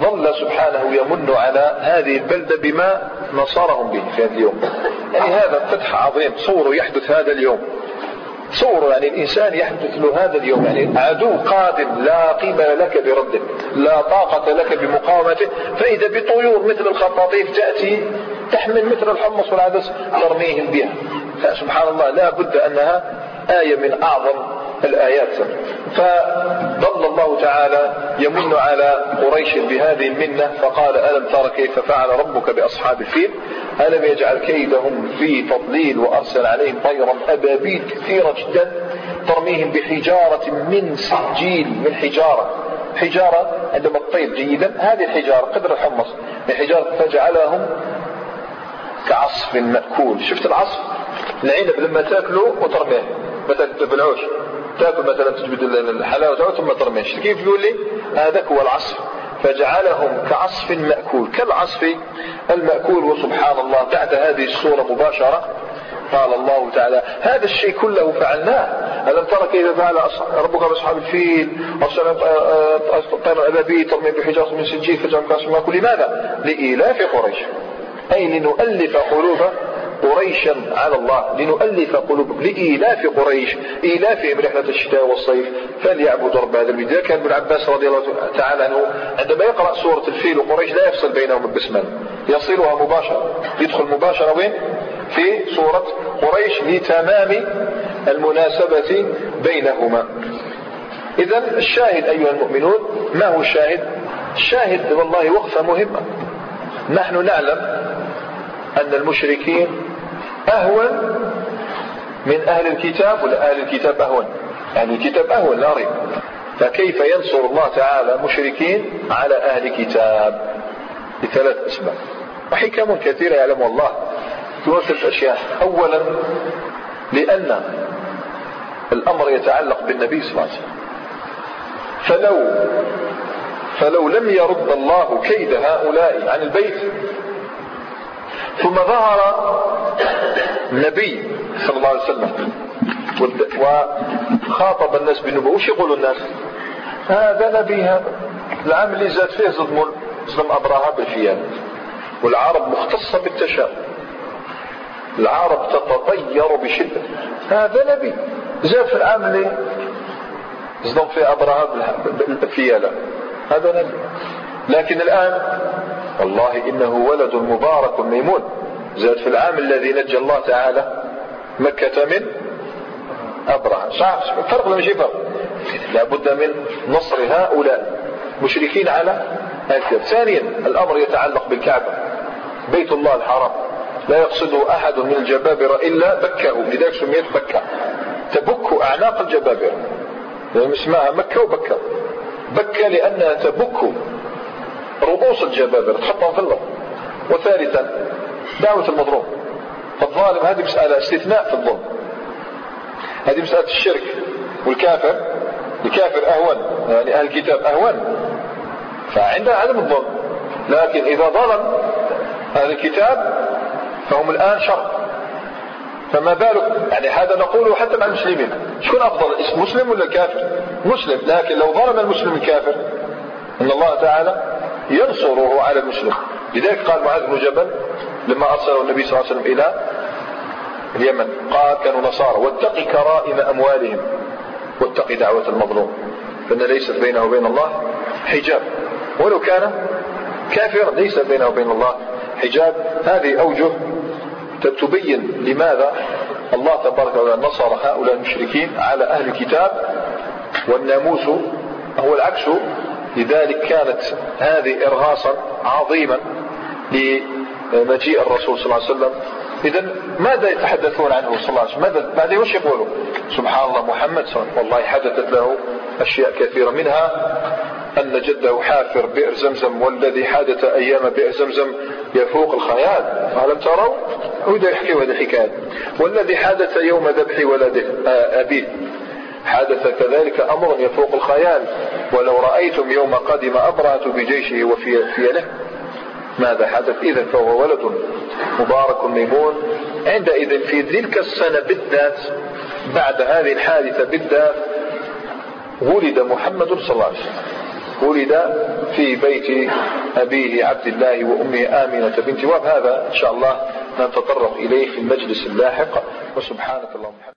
ظل سبحانه يمن على هذه البلدة بما نصرهم به في هذا اليوم. يعني هذا فتح عظيم صوروا يحدث هذا اليوم. تصوروا يعني الإنسان يحدث له هذا اليوم يعني عدو قادم لا قيمة لك برده لا طاقة لك بمقاومته فإذا بطيور مثل الخطاطيف تأتي تحمل مثل الحمص والعدس ترميهم بها. فسبحان الله لا بد أنها آية من أعظم الآيات. فظل الله تعالى يمن على قريش بهذه المنة فقال ألم تر كيف فعل ربك بأصحاب الفيل؟ ألم يجعل كيدهم في تضليل وأرسل عليهم طيرا أبابيل كثيرة جدا ترميهم بحجارة من سجيل من حجارة. حجارة عندما تطير جيدا هذه الحجارة قدر الحمص الحجارة فجعلهم كعصف مأكول. شفت العصف؟ العنب لما تأكله وترميه مثلا بالعوش تاكل مثلا تجبد الحلاوة ثم ترميش. كيف يقول لي؟ هذاك هو العصف. فجعلهم كعصف مأكول. كالعصف المأكول وسبحان الله بعد هذه الصورة مباشرة. قال الله تعالى هذا الشيء كله فعلناه. ألم ترى كيف فعل ربك بأصحاب الفيل؟ أرسل طير أبابيل ترمي بحجارة من سجيل فجعلهم كعصف مأكول لماذا؟ لإيلاف قريش. أي لنؤلف قلوب قريشا على الله لنؤلف قلوبهم لإيلاف قريش إيلافهم رحلة الشتاء والصيف. فليعبدوا رب هذا البيت. كان ابن عباس رضي الله تعالى عنه عندما يقرأ سورة الفيل وقريش لا يفصل بينهم البسمله يصلها مباشرة. يدخل مباشرة وين؟ في سورة قريش لتمام المناسبة بينهما. إذا الشاهد أيها المؤمنون ما هو الشاهد؟ الشاهد والله وقفة مهمة. نحن نعلم أن المشركين أهون من أهل الكتاب ولا أهل الكتاب أهون؟ أهل الكتاب أهون لا ريب. فكيف ينصر الله تعالى مشركين على أهل كتاب؟ لثلاث أسباب. وحكم كثيرة يعلم الله ثلاثة أشياء. أولا لأن الأمر يتعلق بالنبي صلى الله عليه وسلم. فلو فلو لم يرد الله كيد هؤلاء عن البيت ثم ظهر النبي صلى الله عليه وسلم. وخاطب الناس بالنبوة. وش يقولوا الناس؟ هذا نبي هذا. العام اللي زاد فيه ظلم ظلم أبراها بالفيان والعرب مختصة بالتشاؤم. العرب تتطير بشدة. هذا نبي. زاد في العام اللي ظلم فيه أبراها بالفيالة هذا نبي. لكن الآن والله إنه ولد مبارك ميمون. زاد في العام الذي نجى الله تعالى مكة من أبرهة صح فرق ولا ماشي فرق؟ لابد من نصر هؤلاء مشركين على الكعبة. ثانيا الأمر يتعلق بالكعبة بيت الله الحرام. لا يقصده أحد من الجبابرة إلا بكه. لذلك سميت بكة. تبك أعناق الجبابرة. يعني اسمها مكة وبكة. بكة لأنها تبك رؤوس الجبابرة تحطهم في الأرض وثالثا دعوة المظلوم. فالظالم هذه مسألة استثناء في الظلم. هذه مسألة الشرك والكافر. الكافر أهون يعني أهل الكتاب أهون. فعند عدم الظلم. لكن إذا ظلم أهل الكتاب فهم الآن شر. فما بالك؟ يعني هذا نقوله حتى مع المسلمين. شكون أفضل مسلم ولا الكافر؟ مسلم. لكن لو ظلم المسلم الكافر إن الله تعالى ينصره على المسلم لذلك قال معاذ بن جبل لما أرسله النبي صلى الله عليه وسلم إلى اليمن قال كانوا نصارى واتق كرائم أموالهم واتق دعوة المظلوم. فإن ليست بينه وبين الله حجاب. ولو كان كافرا ليس بينه وبين الله حجاب. هذه أوجه تبين لماذا الله تبارك وتعالى نصر هؤلاء المشركين على أهل الكتاب والناموس هو العكس لذلك كانت هذه إرهاصا عظيما لمجيء الرسول صلى الله عليه وسلم. إذا ماذا يتحدثون عنه صلى الله عليه وسلم؟ ماذا بعدين وش يقولوا سبحان الله محمد صلى الله عليه وسلم. والله حدثت له أشياء كثيرة منها. أن جده حافر بئر زمزم والذي حدث أيام بئر زمزم يفوق الخيال. ألم تروا وده يحكي هذه الحكاية. والذي حدث يوم ذبح ولده آه، أبيه. حدث كذلك أمر يفوق الخيال ولو رأيتم يوم قدم أبرهة بجيشه وفي فيله ماذا حدث؟ إذا فهو ولد مبارك ميمون. عندئذ في تلك السنة بالذات بعد هذه الحادثة بالذات ولد محمد صلى الله عليه وسلم. ولد في بيت أبيه عبد الله وأمه آمنة بنت وهب. هذا إن شاء الله نتطرق إليه في المجلس اللاحق. وسبحانك اللهم